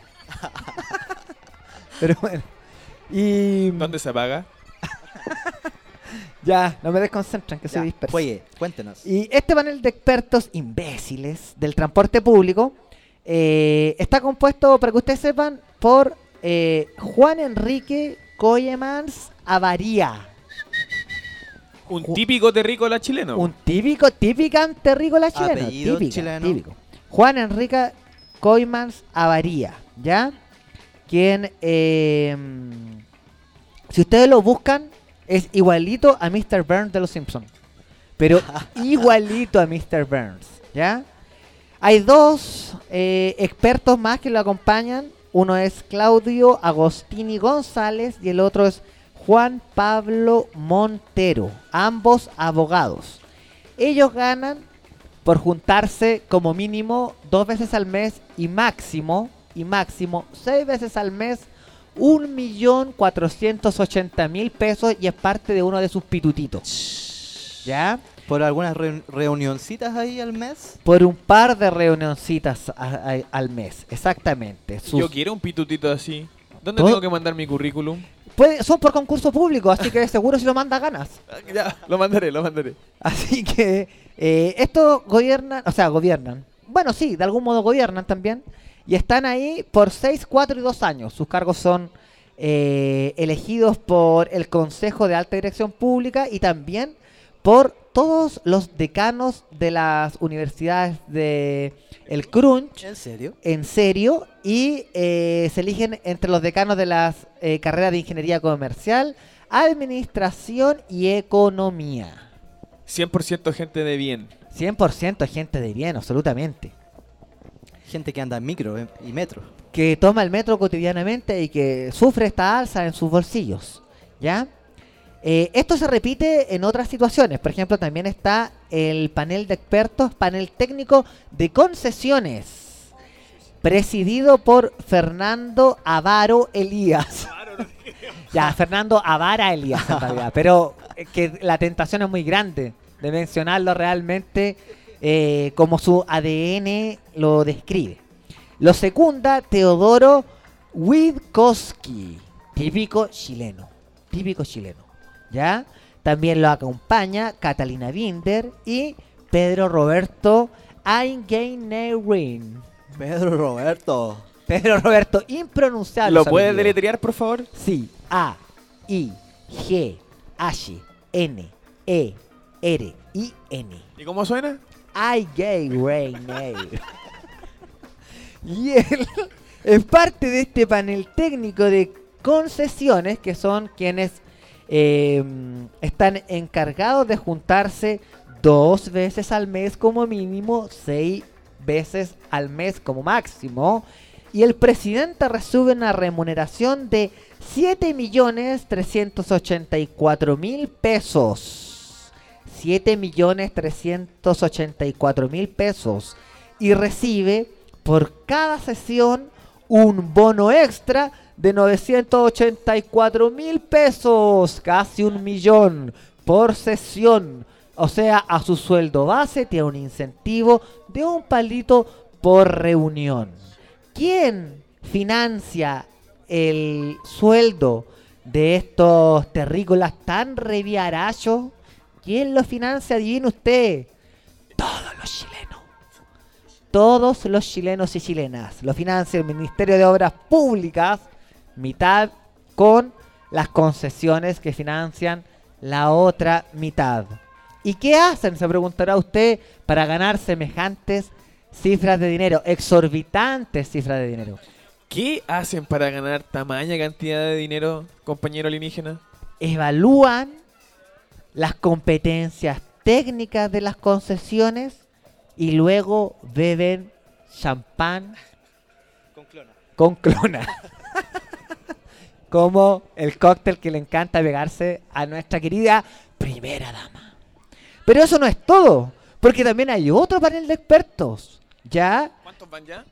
Speaker 5: Pero bueno. Y
Speaker 7: ¿Dónde se paga?
Speaker 5: Ya, no me desconcentran, que soy
Speaker 3: Ya,
Speaker 5: disperso.
Speaker 3: Oye, cuéntenos.
Speaker 5: Y este panel de expertos imbéciles del transporte público eh, está compuesto, para que ustedes sepan, por eh, Juan Enrique Coyemans Avaría.
Speaker 7: Un típico terrícola chileno.
Speaker 5: Un típico, típica terrícola chileno.
Speaker 3: Apellido
Speaker 5: típica,
Speaker 3: chileno.
Speaker 5: típico. Juan Enrique Coimans Avaría, ¿ya? Quien, eh, si ustedes lo buscan, es igualito a Mr. Burns de los Simpsons. Pero igualito a Mr. Burns, ¿ya? Hay dos eh, expertos más que lo acompañan. Uno es Claudio Agostini González y el otro es Juan Pablo Montero, ambos abogados. Ellos ganan por juntarse como mínimo dos veces al mes y máximo, y máximo seis veces al mes, un millón cuatrocientos ochenta mil pesos y es parte de uno de sus pitutitos. ¿Ya?
Speaker 3: ¿Por algunas reu- reunioncitas ahí al mes?
Speaker 5: Por un par de reunioncitas a- a- al mes, exactamente. Sus-
Speaker 7: Yo quiero un pitutito así. ¿Dónde
Speaker 5: ¿Todo?
Speaker 7: tengo que mandar mi currículum?
Speaker 5: Puede- son por concurso público, así que seguro si lo manda ganas.
Speaker 7: Ya, lo mandaré, lo mandaré.
Speaker 5: Así que eh, estos gobiernan, o sea, gobiernan. Bueno, sí, de algún modo gobiernan también. Y están ahí por 6, 4 y 2 años. Sus cargos son eh, elegidos por el Consejo de Alta Dirección Pública y también por todos los decanos de las universidades de el Crunch.
Speaker 3: ¿En serio?
Speaker 5: En serio. Y eh, se eligen entre los decanos de las eh, carreras de Ingeniería Comercial, Administración y Economía.
Speaker 7: 100% gente de bien.
Speaker 5: 100% gente de bien, absolutamente.
Speaker 3: Gente que anda en micro y metro.
Speaker 5: Que toma el metro cotidianamente y que sufre esta alza en sus bolsillos. ¿Ya? Eh, esto se repite en otras situaciones. Por ejemplo, también está el panel de expertos, panel técnico de concesiones. presidido por Fernando Avaro Elías. ya, Fernando Avara Elías en realidad, pero eh, que la tentación es muy grande de mencionarlo realmente eh, como su ADN lo describe. Lo secunda Teodoro Witkowski, típico chileno, típico chileno, ¿ya? También lo acompaña Catalina Binder y Pedro Roberto Aingenerin.
Speaker 3: Pedro Roberto.
Speaker 5: Pedro Roberto, impronunciable.
Speaker 7: ¿Lo puedes deletrear, por favor?
Speaker 5: Sí, A, I, G, H, N, E, R, I, N.
Speaker 7: ¿Y cómo suena?
Speaker 5: I gay Rainer. Y él es parte de este panel técnico de concesiones que son quienes eh, están encargados de juntarse dos veces al mes como mínimo, seis veces al mes como máximo. Y el presidente recibe una remuneración de 7.384.000 pesos. 7.384.000 pesos. Y recibe por cada sesión un bono extra de 984 mil pesos, casi un millón por sesión. O sea, a su sueldo base tiene un incentivo de un palito por reunión. ¿Quién financia el sueldo de estos terrícolas tan reviarachos? ¿Quién lo financia? Adivine usted. Todos los chilenos todos los chilenos y chilenas. Lo financia el Ministerio de Obras Públicas, mitad con las concesiones que financian la otra mitad. ¿Y qué hacen, se preguntará usted, para ganar semejantes cifras de dinero, exorbitantes cifras de dinero?
Speaker 7: ¿Qué hacen para ganar tamaña cantidad de dinero, compañero alienígena?
Speaker 5: Evalúan las competencias técnicas de las concesiones y luego beben champán
Speaker 3: Con clona.
Speaker 5: con clona. Como el cóctel que le encanta pegarse a nuestra querida primera dama. Pero eso no es todo, porque también hay otro panel de expertos. ¿Ya?
Speaker 7: ¿Cuántos van ya?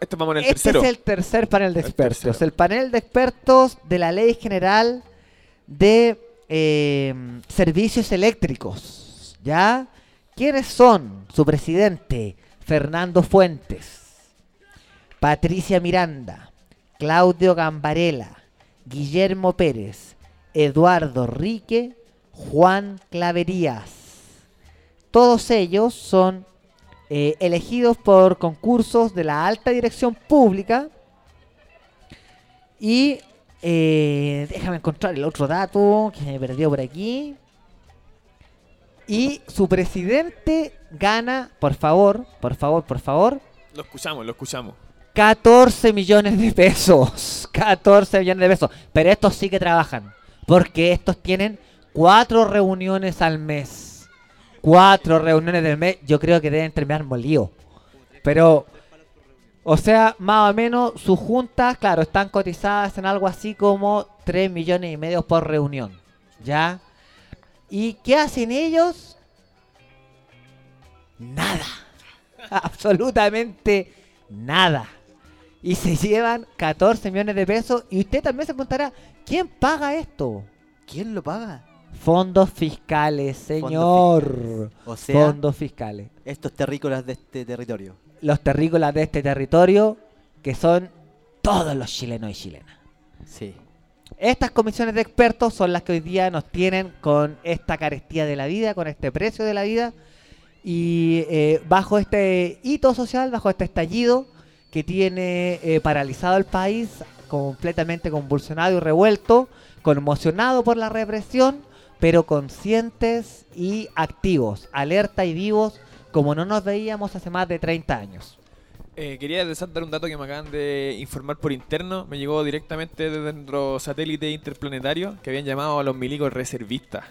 Speaker 7: Este vamos en el
Speaker 5: Este
Speaker 7: tercero.
Speaker 5: es el tercer panel de
Speaker 7: El
Speaker 5: expertos.
Speaker 7: tercero.
Speaker 5: El panel de expertos de la Ley General de eh, Servicios Eléctricos. ¿Ya? ¿Quiénes son? Su presidente, Fernando Fuentes, Patricia Miranda, Claudio Gambarela, Guillermo Pérez, Eduardo Rique, Juan Claverías. Todos ellos son eh, elegidos por concursos de la alta dirección pública. Y eh, déjame encontrar el otro dato que me perdió por aquí. Y su presidente gana, por favor, por favor, por favor,
Speaker 7: Lo escuchamos, lo escuchamos.
Speaker 5: 14 millones de pesos. 14 millones de pesos. Pero estos sí que trabajan. Porque estos tienen cuatro reuniones al mes. Cuatro reuniones del mes. Yo creo que deben terminar molidos. Pero, o sea, más o menos sus juntas, claro, están cotizadas en algo así como 3 millones y medio por reunión. ¿Ya? ¿Y qué hacen ellos? Nada. Absolutamente nada. Y se llevan 14 millones de pesos. Y usted también se preguntará, ¿quién paga esto?
Speaker 3: ¿Quién lo paga?
Speaker 5: Fondos fiscales, señor.
Speaker 3: fiscales. O sea-
Speaker 5: Fondos fiscales.
Speaker 3: Estos terrícolas de este territorio.
Speaker 5: Los terrícolas de este territorio, que son todos los chilenos y chilenas.
Speaker 3: Sí.
Speaker 5: Estas comisiones de expertos son las que hoy día nos tienen con esta carestía de la vida, con este precio de la vida. Y eh, bajo este hito social, bajo este estallido que tiene eh, paralizado el país, completamente convulsionado y revuelto, conmocionado por la represión, pero conscientes y activos, alerta y vivos, como no nos veíamos hace más de 30 años.
Speaker 7: Eh, quería dar un dato que me acaban de informar por interno. Me llegó directamente desde nuestro satélite interplanetario que habían llamado a los milicos reservistas.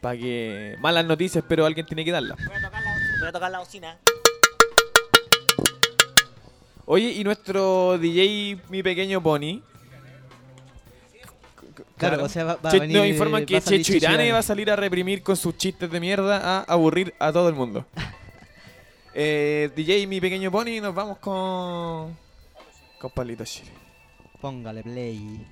Speaker 7: Para que. Malas noticias, pero alguien tiene que darlas.
Speaker 5: Voy a tocar la bocina.
Speaker 7: Oye, y nuestro DJ, mi pequeño pony.
Speaker 3: Claro, o sea, va- va a
Speaker 7: Che-
Speaker 3: venir-
Speaker 7: Nos informan que Checho Irane va a salir a reprimir con sus chistes de mierda a aburrir a todo el mundo. Eh, DJ, mi pequeño pony, nos vamos con. con Pablito Chile.
Speaker 3: Póngale play.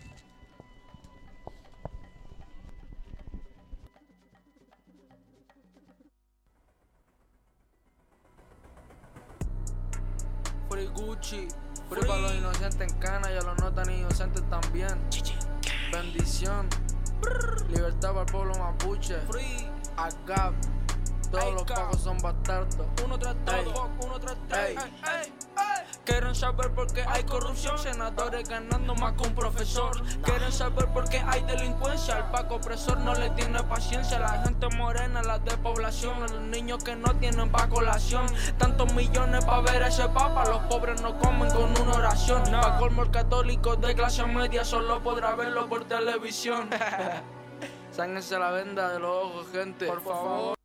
Speaker 15: Free Gucci, free para los inocentes en cana y a los no tan inocentes también. Bendición, libertad para el pueblo mapuche. Free, ACAP, todos los pagos son bastardos. Uno tras todo, uno tras tres. Quieren saber por qué hay corrupción, senadores ganando más que un profesor. Quieren saber por qué hay delincuencia, el paco opresor no le tiene paciencia. La gente morena, la de población, los niños que no tienen pa' colación. Tantos millones pa' ver a ese papa, los pobres no comen con una oración. Pa' colmo el católico de clase media solo podrá verlo por televisión. Sáquense la venda de los ojos, gente. Por favor.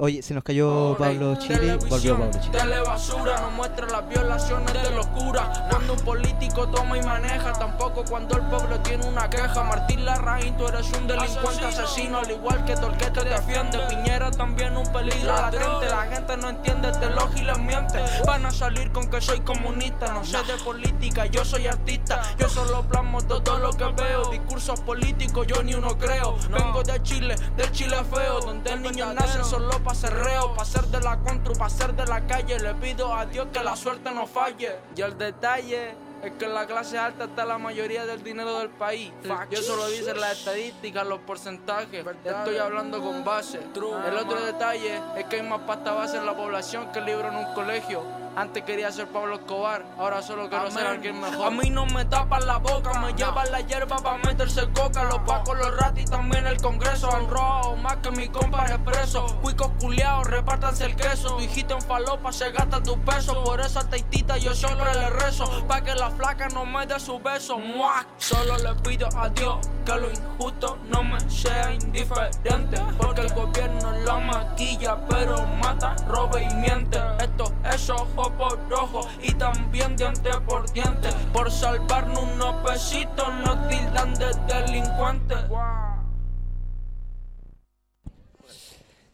Speaker 3: Oye, se nos cayó Pablo Chile. Volvió Pablo Chile.
Speaker 15: Telebasura no muestra las violaciones de locura. Cuando un político toma y maneja, tampoco cuando el pueblo tiene una queja. Martín Larraín, tú eres un delincuente asesino, al igual que Torquete te defiende. Piñera también un peligro latente. La gente no entiende este elogio y les miente. Van a salir con que soy comunista, no sé de política, yo soy artista. Yo solo plasmo todo lo que veo. Discursos políticos, yo ni uno creo. Vengo de Chile, del Chile feo, donde niños nacen solo pa' ser reo, pa' ser de la contru, pa' ser de la calle. Le pido a Dios que la suerte no falle. Y el detalle es que en la clase alta está la mayoría del dinero del país. Y eso lo dicen las estadísticas, los porcentajes. Estoy hablando con base. El otro detalle es que hay más pasta base en la población que libro en un colegio. Antes quería ser Pablo Escobar, ahora solo quiero ser alguien mejor. A mí no me tapan la boca, me llevan la hierba para meterse coca. Los pacos, los ratis, también el congreso. Han robado más que mi compa expreso. Cuicos culiados, repártanse el queso. Tu hijito en falopa se gasta tu peso. Por esa teitita yo siempre le rezo. Pa' que la flaca no me dé su beso. ¡Muac! Solo le pido a Dios que lo injusto no me sea indiferente. Porque el gobierno la maquilla, pero mata, roba y miente. Esto es ojo por ojo y también diente por diente. Por salvarnos unos pesitos nos tildan de delincuentes.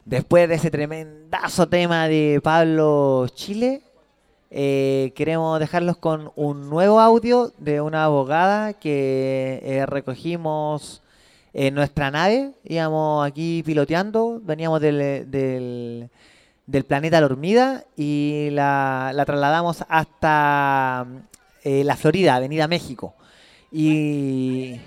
Speaker 5: Después de ese tremendazo tema de Pablo Chile, eh, queremos dejarlos con un nuevo audio de una abogada que eh, recogimos en nuestra nave. Íbamos aquí piloteando, veníamos del, del, del planeta La y la, la trasladamos hasta eh, la Florida, Avenida México. Y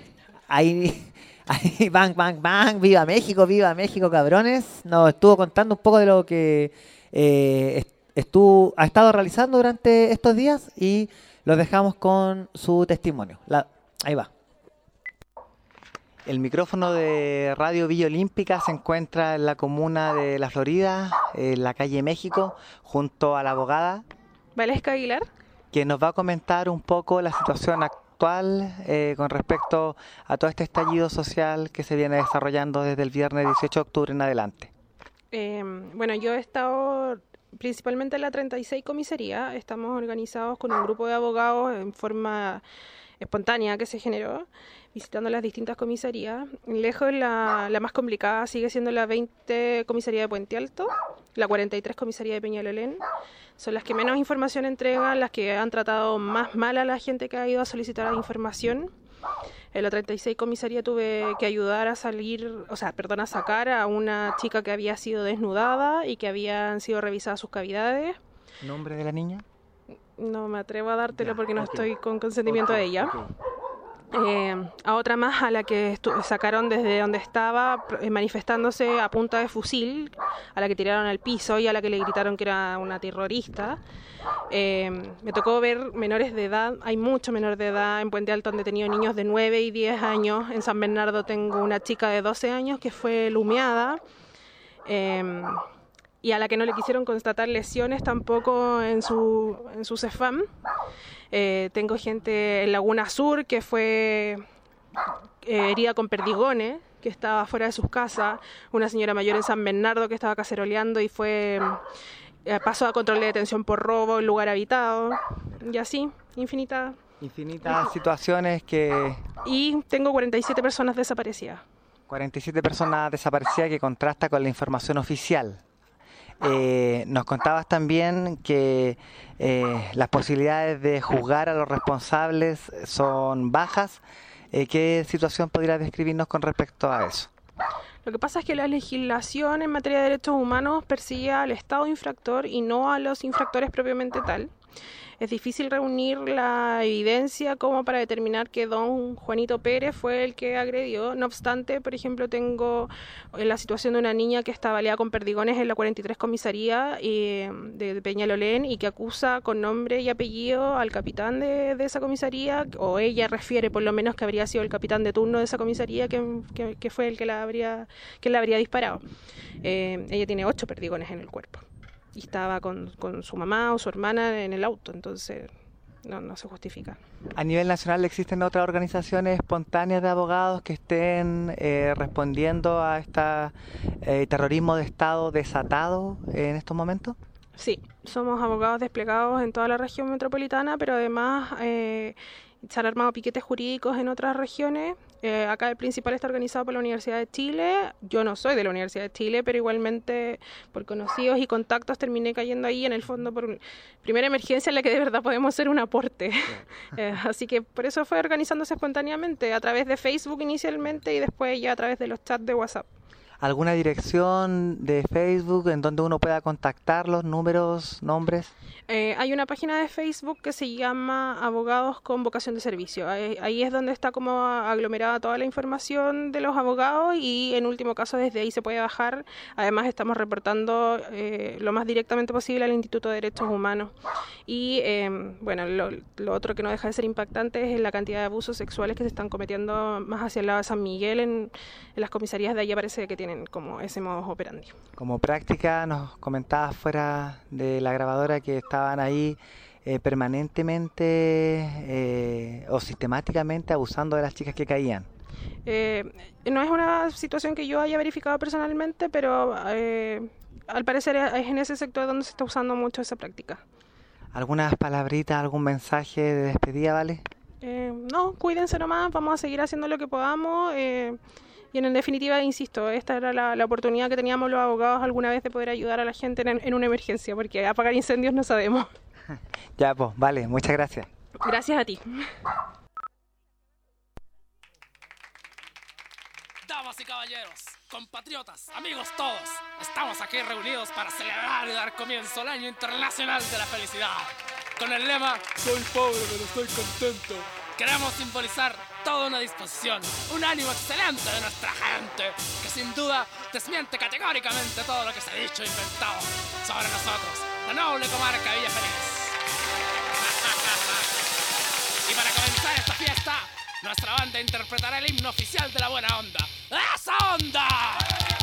Speaker 5: ahí, ahí, bang, bang, bang, viva México, viva México, cabrones. Nos estuvo contando un poco de lo que eh, est- estuvo, ha estado realizando durante estos días y los dejamos con su testimonio. La- ahí va. El micrófono de Radio Villa Olímpica se encuentra en la comuna de La Florida, en la calle México, junto a la abogada
Speaker 16: Valesca Aguilar.
Speaker 5: que nos va a comentar un poco la situación actual eh, con respecto a todo este estallido social que se viene desarrollando desde el viernes 18 de octubre en adelante.
Speaker 16: Eh, bueno, yo he estado principalmente en la 36 comisaría. Estamos organizados con un grupo de abogados en forma espontánea que se generó, visitando las distintas comisarías. Lejos la, la más complicada sigue siendo la 20 comisaría de Puente Alto, la 43 comisaría de Peñalolén. Son las que menos información entregan, las que han tratado más mal a la gente que ha ido a solicitar información. En la 36 comisaría tuve que ayudar a salir, o sea, perdón, a sacar a una chica que había sido desnudada y que habían sido revisadas sus cavidades.
Speaker 5: ¿Nombre de la niña?
Speaker 16: No me atrevo a dártelo porque no estoy con consentimiento de ella. Eh, a otra más a la que sacaron desde donde estaba eh, manifestándose a punta de fusil, a la que tiraron al piso y a la que le gritaron que era una terrorista. Eh, me tocó ver menores de edad, hay mucho menor de edad. En Puente Alto han detenido niños de 9 y 10 años. En San Bernardo tengo una chica de 12 años que fue lumeada. Y a la que no le quisieron constatar lesiones tampoco en su, en su CEFAM. Eh, tengo gente en Laguna Sur que fue eh, herida con perdigones, que estaba fuera de sus casas. Una señora mayor en San Bernardo que estaba caceroleando y fue eh, pasó a control de detención por robo en lugar habitado. Y así, infinita.
Speaker 5: Infinitas situaciones que
Speaker 16: Y tengo 47 personas desaparecidas.
Speaker 17: 47 personas desaparecidas que contrasta con la información oficial. Eh, nos contabas también que eh, las posibilidades de juzgar a los responsables son bajas. Eh, ¿Qué situación podrías describirnos con respecto a eso?
Speaker 16: Lo que pasa es que la legislación en materia de derechos humanos persigue al Estado infractor y no a los infractores propiamente tal. Es difícil reunir la evidencia como para determinar que don Juanito Pérez fue el que agredió. No obstante, por ejemplo, tengo la situación de una niña que está baleada con perdigones en la 43 comisaría eh, de Peñalolén y que acusa con nombre y apellido al capitán de, esa comisaría, o ella refiere por lo menos que habría sido el capitán de turno de esa comisaría que fue el que la habría, que la habría disparado. Eh, ella tiene ocho perdigones en el cuerpo y estaba con, con, su mamá o su hermana en el auto, entonces no, no, se justifica.
Speaker 17: A nivel nacional existen otras organizaciones espontáneas de abogados que estén eh, respondiendo a este eh, terrorismo de Estado desatado en estos momentos.
Speaker 16: Sí, somos abogados desplegados en toda la región metropolitana, pero además eh, se han armado piquetes jurídicos en otras regiones. Eh, acá el principal está organizado por la Universidad de Chile. Yo no soy de la Universidad de Chile, pero igualmente por conocidos y contactos terminé cayendo ahí en el fondo por primera emergencia en la que de verdad podemos hacer un aporte. eh, así que por eso fue organizándose espontáneamente, a través de Facebook inicialmente y después ya a través de los chats de WhatsApp
Speaker 17: alguna dirección de Facebook en donde uno pueda contactarlos, números, nombres?
Speaker 16: Eh, hay una página de Facebook que se llama Abogados con Vocación de Servicio. Ahí, ahí, es donde está como aglomerada toda la información de los abogados y en último caso desde ahí se puede bajar. Además estamos reportando eh, lo más directamente posible al Instituto de Derechos Humanos. Y eh, bueno, lo, lo, otro que no deja de ser impactante es la cantidad de abusos sexuales que se están cometiendo más hacia el lado de San Miguel en, en las comisarías de allá parece que tienen como ese modo operandi.
Speaker 17: Como práctica, nos comentabas fuera de la grabadora que estaban ahí eh, permanentemente eh, o sistemáticamente abusando de las chicas que caían.
Speaker 16: Eh, no es una situación que yo haya verificado personalmente, pero eh, al parecer es en ese sector donde se está usando mucho esa práctica.
Speaker 17: ¿Algunas palabritas, algún mensaje de despedida, vale?
Speaker 16: Eh, no, cuídense nomás, vamos a seguir haciendo lo que podamos. Eh, y en definitiva, insisto, esta era la, la, oportunidad que teníamos los abogados alguna vez de poder ayudar a la gente en, en una emergencia, porque apagar incendios no sabemos.
Speaker 17: ya, pues, vale, muchas gracias.
Speaker 16: Gracias a ti.
Speaker 18: Damas y caballeros, compatriotas, amigos todos, estamos aquí reunidos para celebrar y dar comienzo al Año Internacional de la Felicidad. Con el lema Soy pobre pero estoy contento. Queremos simbolizar toda una disposición, un ánimo excelente de nuestra gente, que sin duda desmiente categóricamente todo lo que se ha dicho e inventado sobre nosotros, la noble comarca Villa Feliz. y para comenzar esta fiesta, nuestra banda interpretará el himno oficial de la buena onda. ¡Esa onda!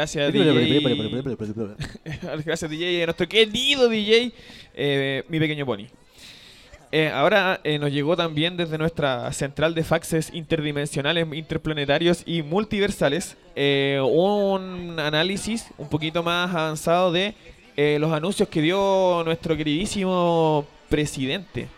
Speaker 7: Gracias, DJ. gracias, DJ, a nuestro querido DJ, eh, mi pequeño pony. Eh, ahora eh, nos llegó también desde nuestra central de faxes interdimensionales, interplanetarios y multiversales un análisis un poquito más avanzado de los anuncios que dio nuestro queridísimo presidente.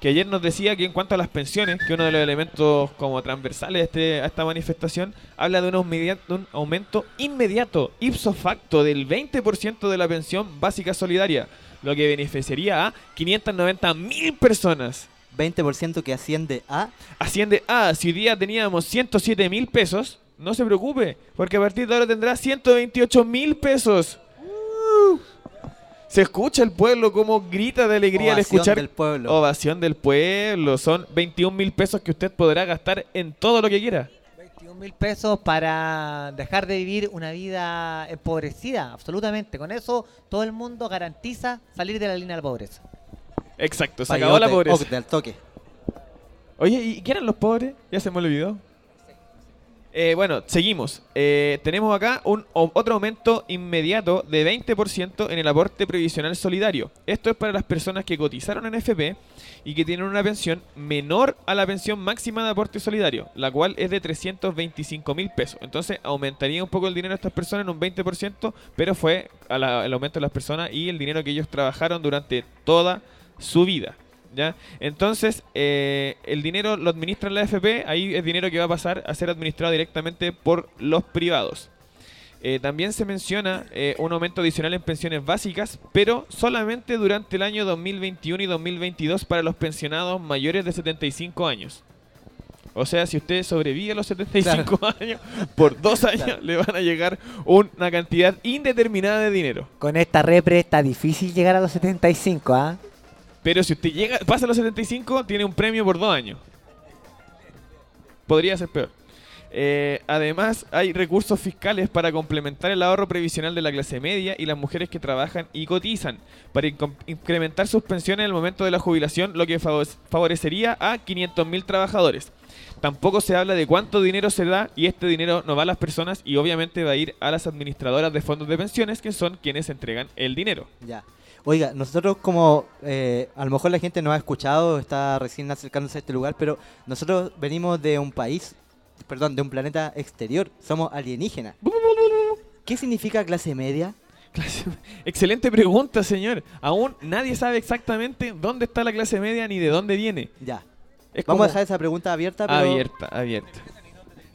Speaker 7: Que ayer nos decía que en cuanto a las pensiones, que uno de los elementos como transversales a, este- a esta manifestación, habla de un, aumedia- de un aumento inmediato, ipso facto, del 20% de la pensión básica solidaria, lo que beneficiaría a 590 mil personas.
Speaker 3: 20% que asciende a...
Speaker 7: Asciende a, si hoy día teníamos 107 mil pesos, no se preocupe, porque a partir de ahora tendrá 128 mil pesos. Se escucha el pueblo como grita de alegría al
Speaker 3: Ovación
Speaker 7: escuchar.
Speaker 3: del pueblo.
Speaker 7: Ovación del pueblo. Son 21 mil pesos que usted podrá gastar en todo lo que quiera.
Speaker 5: 21 mil pesos para dejar de vivir una vida empobrecida, absolutamente. Con eso todo el mundo garantiza salir de la línea de la pobreza.
Speaker 7: Exacto, se
Speaker 3: Payote,
Speaker 7: acabó la pobreza.
Speaker 3: al toque.
Speaker 7: Oye, ¿y qué eran los pobres? Ya se me olvidó. Eh, bueno, seguimos. Eh, tenemos acá un otro aumento inmediato de 20% en el aporte previsional solidario. Esto es para las personas que cotizaron en FP y que tienen una pensión menor a la pensión máxima de aporte solidario, la cual es de 325 mil pesos. Entonces aumentaría un poco el dinero de estas personas en un 20%, pero fue a el aumento de las personas y el dinero que ellos trabajaron durante toda su vida. ¿Ya? Entonces, eh, el dinero lo administra la AFP, ahí es dinero que va a pasar a ser administrado directamente por los privados. Eh, también se menciona eh, un aumento adicional en pensiones básicas, pero solamente durante el año 2021 y 2022 para los pensionados mayores de 75 años. O sea, si usted sobrevive a los 75 años, por dos años
Speaker 5: Claro.
Speaker 7: le van a llegar una cantidad indeterminada de dinero.
Speaker 5: Con esta repre está difícil llegar a los 75, ¿ah?
Speaker 7: Pero si usted llega, pasa los 75, tiene un premio por dos años. Podría ser peor. Eh, además, hay recursos fiscales para complementar el ahorro previsional de la clase media y las mujeres que trabajan y cotizan, para incrementar sus pensiones en el momento de la jubilación, lo que favo- favorecería a 500.000 trabajadores. Tampoco se habla de cuánto dinero se da y este dinero no va a las personas y obviamente va a ir a las administradoras de fondos de pensiones, que son quienes entregan el dinero.
Speaker 3: Ya. Oiga, nosotros como, eh, a lo mejor la gente no ha escuchado, está recién acercándose a este lugar, pero nosotros venimos de un país, perdón, de un planeta exterior, somos alienígenas. ¿Qué significa clase media?
Speaker 7: Excelente pregunta, señor. Aún nadie sabe exactamente dónde está la clase media ni de dónde viene.
Speaker 3: Ya.
Speaker 7: Es
Speaker 3: Vamos
Speaker 7: como-
Speaker 3: a dejar esa pregunta abierta, pero
Speaker 7: Abierta, abierta.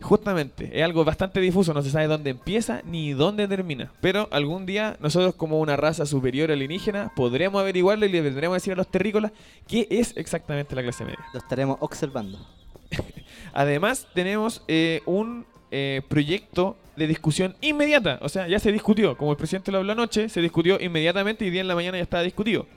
Speaker 7: Justamente, es algo bastante difuso, no se sabe dónde empieza ni dónde termina. Pero algún día nosotros como una raza superior alienígena podremos averiguarlo y le vendremos a decir a los terrícolas qué es exactamente la clase media.
Speaker 3: lo estaremos observando.
Speaker 7: Además tenemos eh, un eh, proyecto de discusión inmediata, o sea, ya se discutió, como el presidente lo habló anoche, se discutió inmediatamente y día en la mañana ya estaba discutido,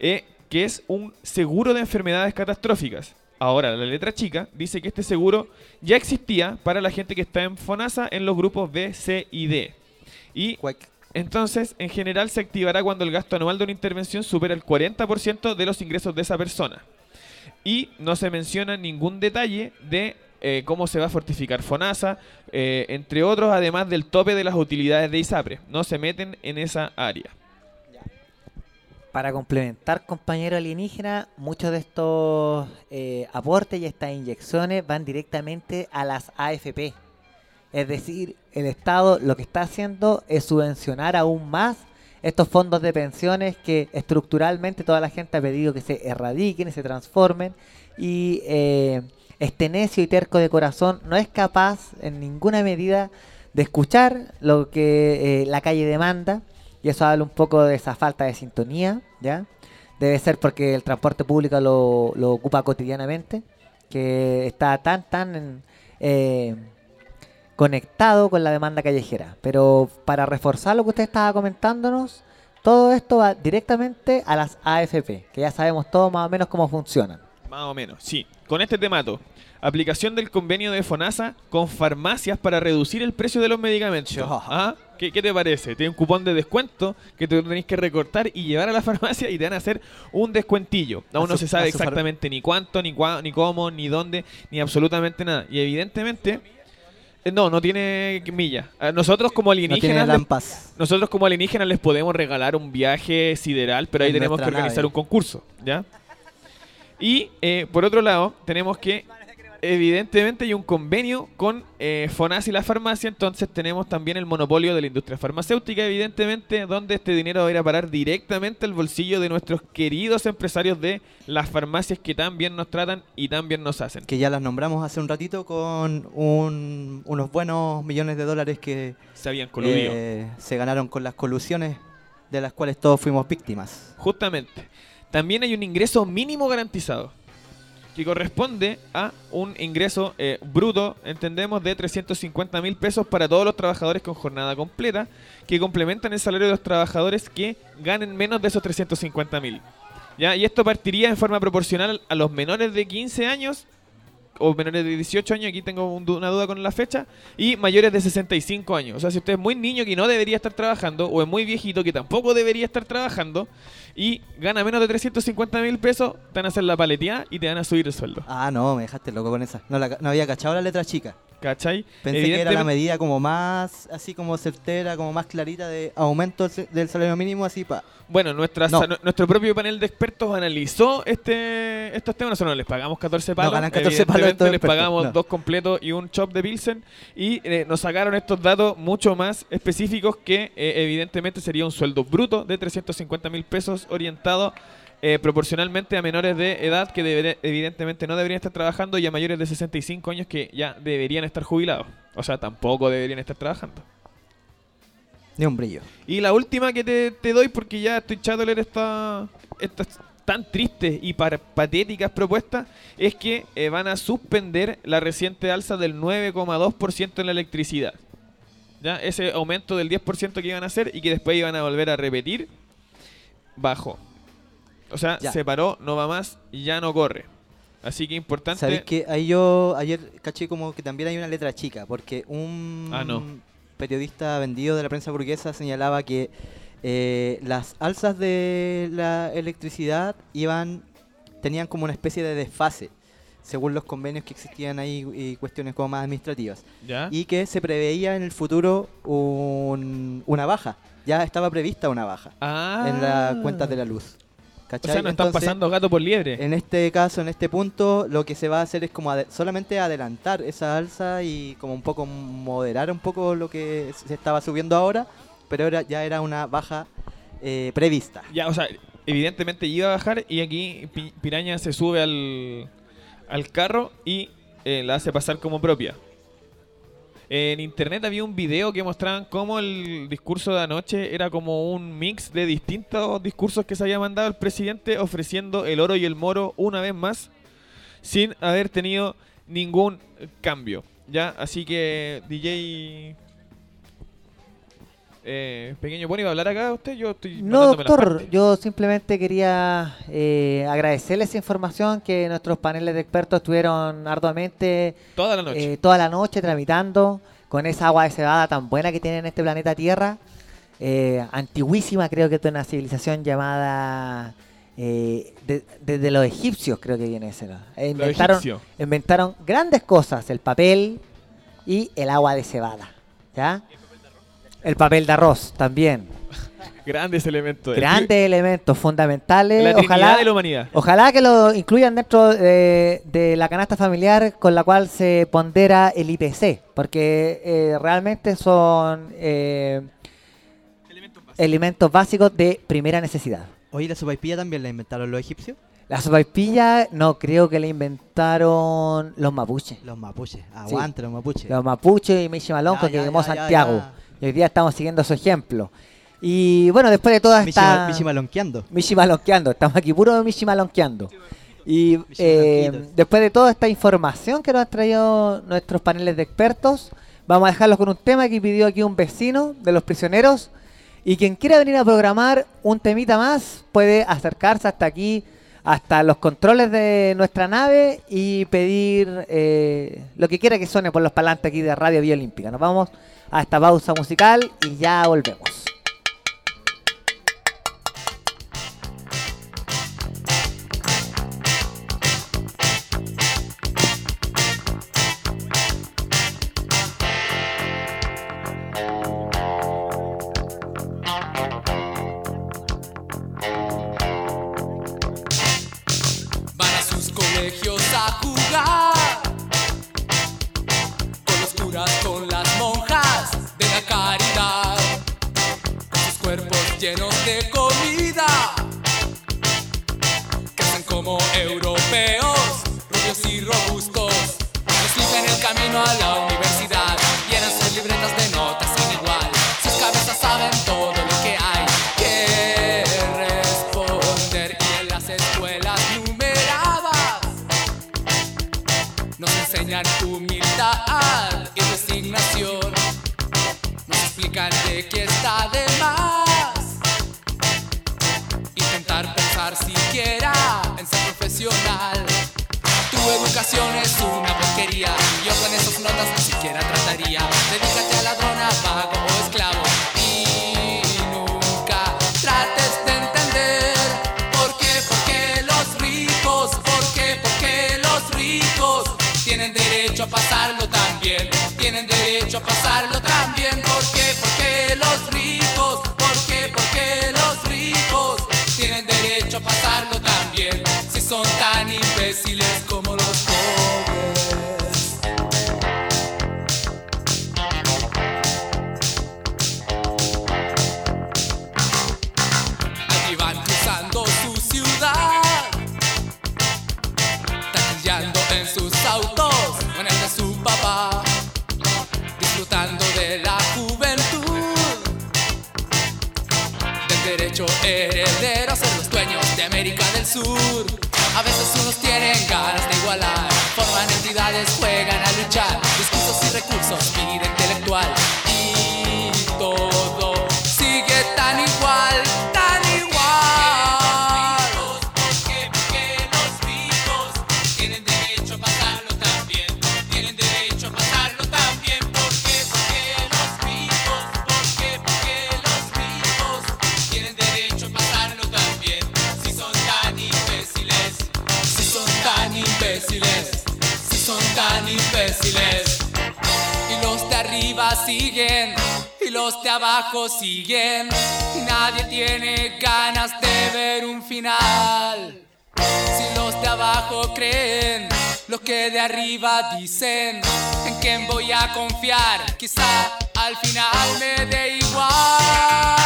Speaker 7: eh, que es un seguro de enfermedades catastróficas. Ahora, la letra chica dice que este seguro ya existía para la gente que está en FONASA en los grupos B, C y D. Y entonces, en general, se activará cuando el gasto anual de una intervención supera el 40% de los ingresos de esa persona. Y no se menciona ningún detalle de eh, cómo se va a fortificar FONASA, eh, entre otros, además del tope de las utilidades de ISAPRE. No se meten en esa área.
Speaker 5: Para complementar, compañero alienígena, muchos de estos eh, aportes y estas inyecciones van directamente a las AFP. Es decir, el Estado lo que está haciendo es subvencionar aún más estos fondos de pensiones que estructuralmente toda la gente ha pedido que se erradiquen y se transformen. Y eh, este necio y terco de corazón no es capaz en ninguna medida de escuchar lo que eh, la calle demanda. Y eso habla un poco de esa falta de sintonía, ¿ya? Debe ser porque el transporte público lo, lo ocupa cotidianamente, que está tan, tan eh, conectado con la demanda callejera. Pero para reforzar lo que usted estaba comentándonos, todo esto va directamente a las AFP, que ya sabemos todo más o menos cómo funcionan.
Speaker 7: Más o menos, sí. Con este temato. Aplicación del convenio de FONASA con farmacias para reducir el precio de los medicamentos. ¿Ah? ¿Qué, qué te parece? Tiene un cupón de descuento que tú tenés que recortar y llevar a la farmacia y te van a hacer un descuentillo. Aún no se sabe exactamente ni cuánto, ni, cua- ni cómo, ni dónde, ni absolutamente nada. Y evidentemente... eh, No, no tiene milla. A Nosotros como alienígenas, les-
Speaker 3: lampas.
Speaker 7: nosotros como alienígenas les podemos regalar un viaje sideral, pero ahí
Speaker 3: En
Speaker 7: tenemos que organizar
Speaker 3: nave.
Speaker 7: un concurso, ¿ya? Y eh, por otro lado, tenemos que, evidentemente, hay un convenio con eh, FONAS y la farmacia, entonces tenemos también el monopolio de la industria farmacéutica, evidentemente, donde este dinero va a ir a parar directamente al bolsillo de nuestros queridos empresarios de las farmacias que tan bien nos tratan y tan bien nos hacen.
Speaker 3: Que ya las nombramos hace un ratito con un- unos buenos millones de dólares que
Speaker 7: Se habían coludido.
Speaker 3: eh, se ganaron con las colusiones de las cuales todos fuimos víctimas.
Speaker 7: Justamente. También hay un ingreso mínimo garantizado. Que corresponde a un ingreso eh, bruto, entendemos, de 350 mil pesos para todos los trabajadores con jornada completa, que complementan el salario de los trabajadores que ganen menos de esos 350 mil. Y esto partiría en forma proporcional a los menores de 15 años o menores de 18 años, aquí tengo una duda con la fecha, y mayores de 65 años. O sea, si usted es muy niño que no debería estar trabajando, o es muy viejito que tampoco debería estar trabajando, y gana menos de 350 mil pesos, te van a hacer la paleteada y te van a subir el sueldo.
Speaker 3: Ah, no, me dejaste loco con esa. No, la- no había cachado la letra chica.
Speaker 7: ¿Cachai?
Speaker 3: Pensé que era la
Speaker 7: Evidentemente-
Speaker 3: medida como más, así como certera, como más clarita de aumento del- salario mínimo, así pa.
Speaker 7: Bueno, nuestra,
Speaker 3: No.
Speaker 7: nuestro propio panel de expertos analizó este estos temas. Nosotros no les pagamos 14 palos.
Speaker 3: ganan 14 palos
Speaker 7: evidentemente les
Speaker 3: expertos,
Speaker 7: pagamos
Speaker 3: no.
Speaker 7: dos completos y un chop de Pilsen. Y eh, nos sacaron estos datos mucho más específicos que eh, evidentemente sería un sueldo bruto de 350 mil pesos orientado eh, proporcionalmente a menores de edad que evidentemente no deberían estar trabajando y a mayores de 65 años que ya deberían estar jubilados. O sea, tampoco deberían estar trabajando.
Speaker 3: Ni un brillo.
Speaker 7: Y la última que te, te doy, porque ya estoy chato de leer esta, estas tan tristes y par- patéticas propuestas, es que eh, van a suspender la reciente alza del 9,2% en la electricidad. ¿Ya? Ese aumento del 10% que iban a hacer y que después iban a volver a repetir, bajó. O sea,
Speaker 3: Ya.
Speaker 7: se paró, no va más ya no corre. Así que importante.
Speaker 3: ¿Sabéis que ahí yo ayer caché como que también hay una letra chica? Porque un
Speaker 7: Ah, no.
Speaker 3: periodista vendido de la prensa burguesa señalaba que eh, las alzas de la electricidad iban tenían como una especie de desfase según los convenios que existían ahí y cuestiones como más administrativas.
Speaker 7: ¿Ya?
Speaker 3: Y que se preveía en el futuro un- una baja. Ya estaba prevista una baja
Speaker 7: Ah.
Speaker 3: en las cuentas de la luz.
Speaker 7: O sea, no están
Speaker 3: Entonces,
Speaker 7: pasando gato por liebre.
Speaker 3: en este caso, en este punto, lo que se va a hacer es como ade- solamente adelantar esa alza y como un poco moderar un poco lo que se estaba subiendo ahora pero era, ya era una baja eh, prevista.
Speaker 7: Ya, o sea, evidentemente iba a bajar y aquí Pi- Piraña se sube al, al carro y eh, la hace pasar como propia. En internet había un video que mostraban cómo el discurso de anoche era como un mix de distintos discursos que se había mandado el presidente ofreciendo el oro y el moro una vez más sin haber tenido ningún cambio. ¿Ya? Así que DJ... Eh, pequeño Pony, ¿va a hablar acá usted? Yo estoy
Speaker 5: No, doctor, yo simplemente quería eh, agradecerle esa información que nuestros paneles de expertos estuvieron arduamente
Speaker 7: Toda la noche.
Speaker 5: eh, toda la noche tramitando con esa agua de cebada tan buena que tiene en este planeta Tierra. Eh, antiguísima, creo que es una civilización llamada eh, de- desde los egipcios, creo que viene ese. ¿no? Inventaron, inventaron grandes cosas, el papel y el agua de cebada. ¿Ya? El papel de arroz también.
Speaker 7: Grandes elementos.
Speaker 5: Grandes elementos fundamentales.
Speaker 7: La
Speaker 5: ojalá,
Speaker 7: de la humanidad.
Speaker 5: ojalá que lo incluyan dentro de, de la canasta familiar con la cual se pondera el IPC, porque eh, realmente son eh, elementos básicos de primera necesidad.
Speaker 3: Oye, ¿la sopaipilla también la inventaron los egipcios?
Speaker 5: La sopaipilla no creo que la inventaron los mapuches.
Speaker 3: Los mapuches.
Speaker 5: Sí.
Speaker 3: Aguante los mapuches.
Speaker 5: Los mapuches y Michi Malonco que llamó Santiago.
Speaker 3: ya.
Speaker 5: Y hoy día estamos siguiendo su ejemplo. Y bueno, después de toda esta...
Speaker 3: ma- Michi malonqueando.
Speaker 5: Michi malonqueando. Estamos aquí puro Michi malonqueando. Y eh, después de toda esta información que nos han traído nuestros paneles de expertos, vamos a dejarlos con un tema que pidió aquí un vecino de los prisioneros. Y quien quiera venir a programar un temita más puede acercarse hasta aquí, hasta los controles de nuestra nave y pedir eh, lo que quiera que suene por los parlantes aquí de Radio Vía Olímpica. Nos vamos a esta pausa musical y ya volvemos.
Speaker 19: Cuerpos llenos de comida, crecen como europeos, rubios y robustos, los limpian el camino a la educación es una porquería. Yo con esas notas ni siquiera A veces unos tienen ganas de igualar, forman entidades, juegan a luchar, discursos y recursos, vida intelectual siguen, y los de abajo siguen. Y nadie tiene ganas de ver un final. Si los de abajo creen lo que de arriba dicen, ¿en quién voy a confiar? Quizá al final me dé igual.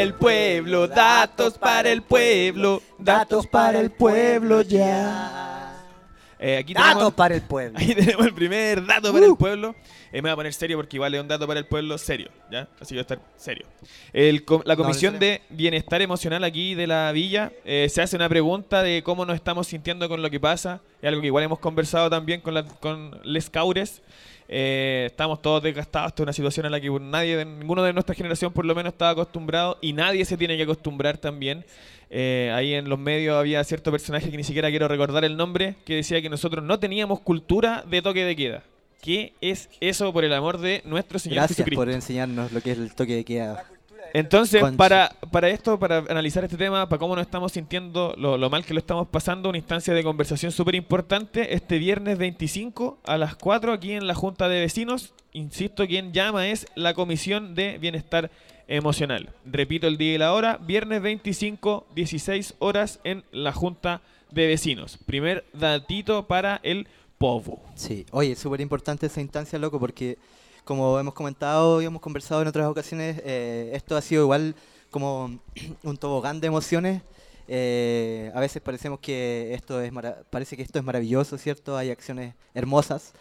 Speaker 7: Para el pueblo, datos para el pueblo, datos para el pueblo ya. Eh, aquí
Speaker 5: Datos
Speaker 7: tenemos,
Speaker 5: para el pueblo.
Speaker 7: Ahí tenemos el primer dato para el pueblo. Eh, me voy a poner serio porque igual es un dato para el pueblo serio, ¿ya? Así que voy a estar serio. El la
Speaker 3: No,
Speaker 7: Comisión
Speaker 3: en
Speaker 7: de Bienestar Emocional aquí de la Villa eh, se hace una pregunta de cómo nos estamos sintiendo con lo que pasa. Es algo que igual hemos conversado también con, la- con Les Caures. Eh, estamos todos desgastados. Esta es una situación a la que nadie, ninguno de nuestra generación por lo menos estaba acostumbrado y nadie se tiene que acostumbrar también. Eh, ahí en los medios había cierto personaje que ni siquiera quiero recordar el nombre que decía que nosotros no teníamos cultura de toque de queda. ¿Qué es eso por el amor de nuestro Señor
Speaker 3: Gracias
Speaker 7: Jesucristo?
Speaker 3: por enseñarnos lo que es el toque de queda.
Speaker 7: Entonces,
Speaker 3: Concha.
Speaker 7: para, para esto, para analizar este tema, para cómo nos estamos sintiendo, lo, lo mal que lo estamos pasando, una instancia de conversación súper importante, este viernes 25 a las 4 aquí en la Junta de Vecinos, insisto, quien llama es la Comisión de Bienestar Emocional. Repito el día y la hora, viernes 25, 16 horas en la Junta de Vecinos. Primer datito para el povo.
Speaker 3: Sí, oye, súper importante esa instancia, loco, porque como hemos comentado y hemos conversado en otras ocasiones, eh, esto ha sido igual como un tobogán de emociones. Eh, a veces parecemos que esto es parece que esto es maravilloso, ¿cierto? Hay acciones hermosas,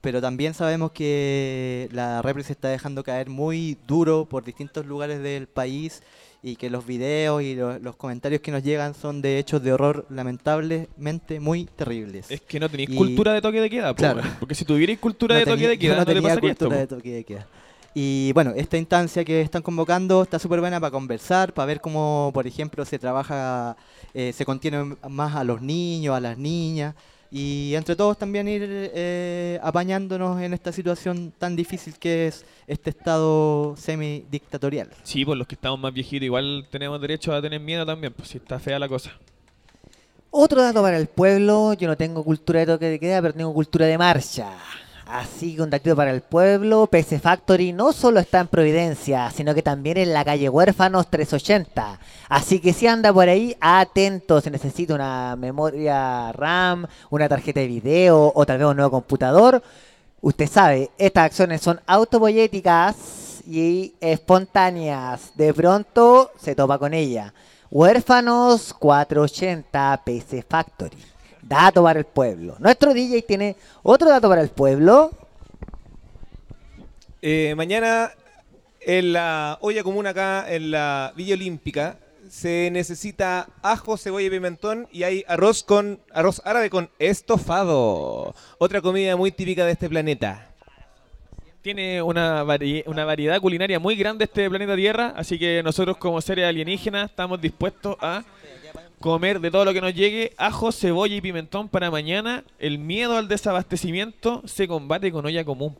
Speaker 3: pero también sabemos que la repre se está dejando caer muy duro por distintos lugares del país y que los videos y lo- los comentarios que nos llegan son de hechos de horror lamentablemente muy terribles.
Speaker 7: Es que no tenéis
Speaker 3: Y-
Speaker 7: cultura de toque de queda, po,
Speaker 3: Claro.
Speaker 7: porque si tuvierais cultura
Speaker 3: No
Speaker 7: de toque de queda,
Speaker 3: no
Speaker 7: no, te
Speaker 3: tenía
Speaker 7: esto.
Speaker 3: cultura
Speaker 7: po.
Speaker 3: de toque de queda. Y bueno, esta instancia que están convocando está súper buena para conversar, para ver cómo, por ejemplo, se trabaja, eh, se contiene más a los niños, a las niñas, y entre todos también ir eh, apañándonos en esta situación tan difícil que es este estado semidictatorial.
Speaker 7: Sí, por los que estamos más viejitos, igual tenemos derecho a tener miedo también, pues si está fea la cosa.
Speaker 5: Otro dato para el pueblo, yo no tengo cultura de toque de queda, pero tengo cultura de marcha. Así que un datito para el pueblo, PC Factory no solo está en Providencia, sino que también en la calle Huérfanos 380. Así que si anda por ahí, atento, se necesita una memoria RAM, una tarjeta de video o tal vez un nuevo computador. Usted sabe, estas acciones son autopoyéticas y espontáneas. De pronto se topa con ella. Huérfanos 480 PC Factory. Dato para el pueblo. Nuestro DJ tiene otro dato para el pueblo.
Speaker 20: Eh, mañana en la olla común acá en la Villa Olímpica se necesita ajo, cebolla y pimentón y hay arroz con arroz árabe con estofado. Otra comida muy típica de este planeta.
Speaker 7: Tiene una, vari- una variedad culinaria muy grande este planeta Tierra, así que nosotros como seres alienígenas estamos dispuestos a comer de todo lo que nos llegue, ajo, cebolla y pimentón para mañana. El miedo al desabastecimiento se combate con olla común.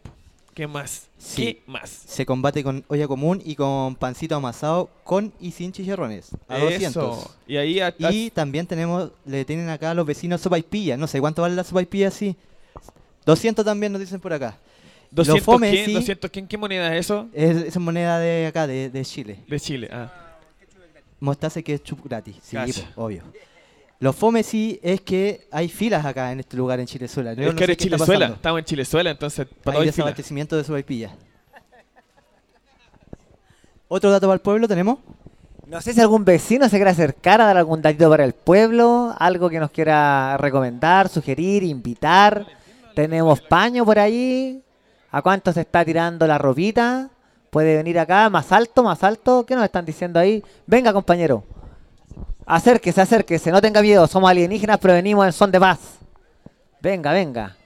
Speaker 7: ¿Qué más?
Speaker 3: Sí.
Speaker 7: ¿Qué más?
Speaker 3: Se combate con olla común y con pancito amasado con y sin chicharrones. A
Speaker 7: Eso.
Speaker 3: 200.
Speaker 7: Y ahí a-
Speaker 3: Y también tenemos, le tienen acá a los vecinos sopa y pilla. No sé cuánto vale la sopa y pilla, sí. 200 también nos dicen por acá. Lo
Speaker 7: 200
Speaker 3: fome,
Speaker 7: ¿quién?
Speaker 3: sí,
Speaker 7: 200 ¿quién? ¿Qué moneda es eso?
Speaker 3: Es, es moneda de acá, de, de Chile.
Speaker 7: De Chile, ah.
Speaker 3: Mostaza y ketchup gratis, sí, po, obvio. Lo fome sí es que hay filas acá en este lugar en Chilezuela. Yo
Speaker 7: es
Speaker 3: no
Speaker 7: que eres Chilezuela, estamos en Chilezuela, entonces para
Speaker 3: Hay desabastecimiento de sopa y pilla. ¿Otro dato para el pueblo tenemos?
Speaker 5: No sé si algún vecino se quiere acercar a dar algún datito para el pueblo, algo que nos quiera recomendar, sugerir, invitar. Tenemos paño por ahí. ¿A cuánto se está tirando la ropita? Puede venir acá, más alto, más alto. ¿Qué nos están diciendo ahí? Venga, compañero. Acérquese, acérquese, no tenga miedo. Somos alienígenas, pero venimos en son de paz. Venga, venga.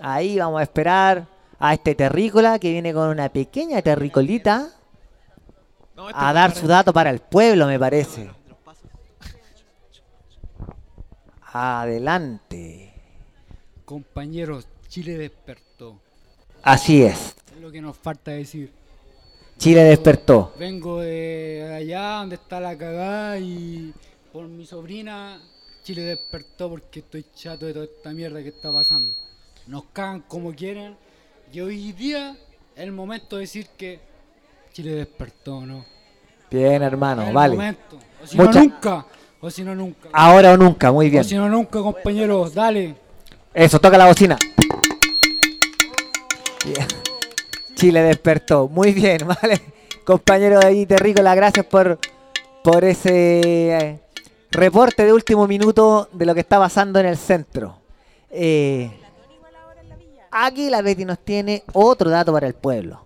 Speaker 5: Ahí vamos a esperar a este terrícola que viene con una pequeña terricolita a dar su dato para el pueblo, me parece. Adelante.
Speaker 21: Compañeros, Chile despertó.
Speaker 5: Así es.
Speaker 21: Es lo que nos falta decir.
Speaker 5: Chile despertó.
Speaker 21: Vengo de allá donde está la cagada y por mi sobrina Chile despertó porque estoy chato de toda esta mierda que está pasando. Nos cagan como quieren y hoy día es el momento de decir que Chile despertó, ¿no?
Speaker 5: Bien, hermano,
Speaker 21: Es el
Speaker 5: vale.
Speaker 21: momento. O si
Speaker 5: Mucha-
Speaker 21: no, nunca. O si no, nunca.
Speaker 5: Ahora o nunca, muy bien.
Speaker 21: O si no, nunca, compañeros. Dale.
Speaker 5: Eso, toca la bocina. Bien. Chile despertó. Muy bien, vale. compañero David Terrícola, gracias por, por ese eh, reporte de último minuto de lo que está pasando en el centro. Eh, aquí la Betty nos tiene otro dato para el pueblo.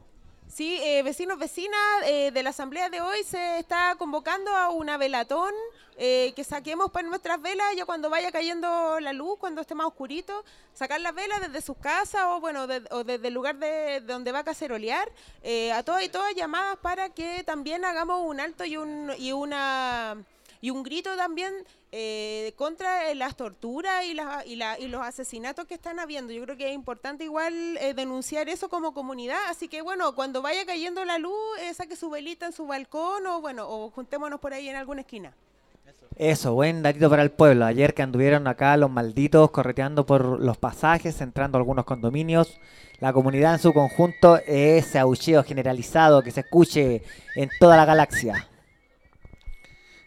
Speaker 22: Sí, eh, vecinos, vecinas, eh, de la asamblea de hoy se está convocando a una velatón eh, que saquemos para nuestras velas. Ya cuando vaya cayendo la luz, cuando esté más oscurito, sacar las velas desde sus casas o bueno, de- o desde el lugar de, de donde va a cacerolear, eh, a todas y todas llamadas para que también hagamos un alto y un y una y un grito también eh, contra las torturas y, las, y, la- y los asesinatos que están habiendo. Yo creo que es importante igual eh, denunciar eso como comunidad. Así que bueno, cuando vaya cayendo la luz, eh, saque su velita en su balcón o bueno, o juntémonos por ahí en alguna esquina.
Speaker 5: Eso, buen datito para el pueblo. Ayer que anduvieron acá los malditos correteando por los pasajes, entrando a algunos condominios, la comunidad en su conjunto, ese aullido generalizado que se escuche en toda la galaxia.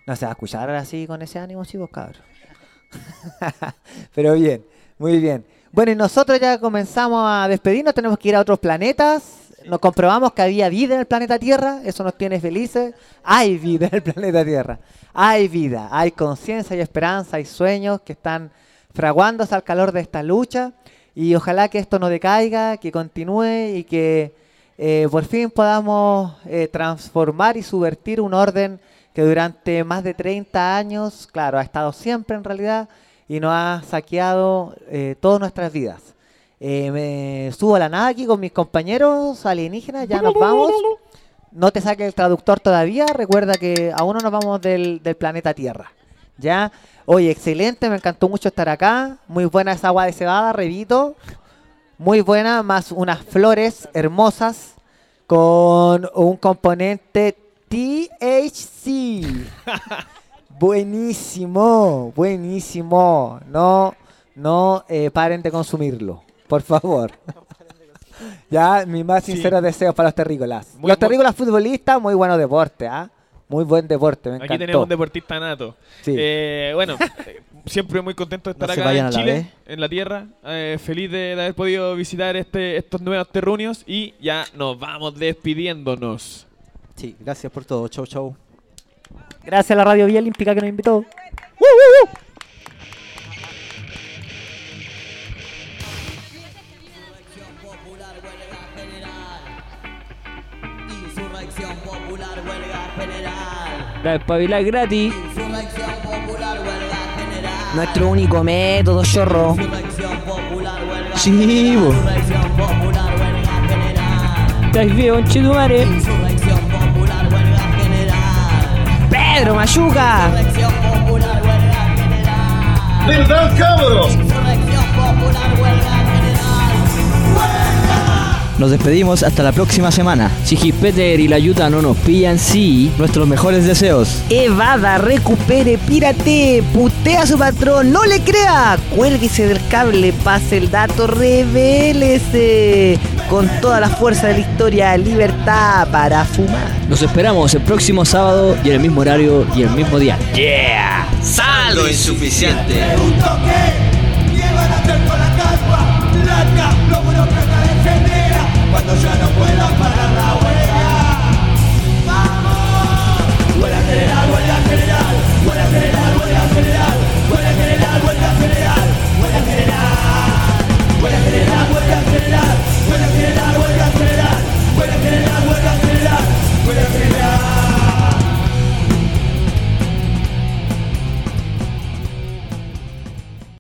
Speaker 5: No se va a escuchar así con ese ánimo, chicos, cabros. Pero bien, muy bien. Bueno, y nosotros ya comenzamos a despedirnos, tenemos que ir a otros planetas. Nos comprobamos que había vida en el planeta Tierra, eso nos tiene felices. Hay vida en el planeta Tierra. Hay vida, hay conciencia, hay esperanza, hay sueños que están fraguándose al calor de esta lucha. Y ojalá que esto no decaiga, que continúe y que eh, por fin podamos eh, transformar y subvertir un orden que durante más de 30 años, claro, ha estado siempre en realidad y nos ha saqueado eh, todas nuestras vidas. Eh, me subo a la nave aquí con mis compañeros alienígenas, ya nos vamos. No te saque el traductor todavía, recuerda que aún no nos vamos del, del planeta Tierra. ¿Ya? Oye, excelente, me encantó mucho estar acá. Muy buena esa agua de cebada, revito. Muy buena, más unas flores hermosas con un componente THC. buenísimo, buenísimo. No, no eh, paren de consumirlo, por favor. ya, mis más sinceros deseos para los terrícolas.
Speaker 7: Muy
Speaker 5: los terrícolas futbolistas, muy bueno deporte, ¿ah? Muy buen deporte, me
Speaker 7: Aquí tenemos un deportista nato.
Speaker 5: Sí.
Speaker 7: Eh, bueno, eh, siempre muy contento de estar
Speaker 3: No
Speaker 7: acá en
Speaker 3: la
Speaker 7: Chile, en la tierra. Eh, feliz de, de haber podido visitar este, estos nuevos terruños y ya nos vamos despidiéndonos.
Speaker 3: Sí, gracias por todo. Chau, chau.
Speaker 5: Gracias a la Radio Vía Olímpica que nos invitó.
Speaker 23: Insurrección popular, huelga general.
Speaker 24: La espabilar gratis.
Speaker 23: Insurrección popular, huelga general.
Speaker 24: Nuestro único método, chorro.
Speaker 23: Insurrección popular, huelga
Speaker 24: Sí, Pedro Mayuca. ¿Verdad, cabros?
Speaker 3: Nos despedimos hasta la próxima semana.
Speaker 24: Si Gispeter y la Yuta no nos pillan, sí.
Speaker 3: Nuestros mejores deseos.
Speaker 24: Evada, recupere, pírate, putea a su patrón, no le crea, cuélguese del cable, pase el dato, revélese. Con toda la fuerza de la historia, libertad para fumar. Nos esperamos el próximo sábado y en el mismo horario y el mismo día. ¡Yeah!
Speaker 12: Saldo insuficiente.
Speaker 23: Un toque cuando ya no pueda parar.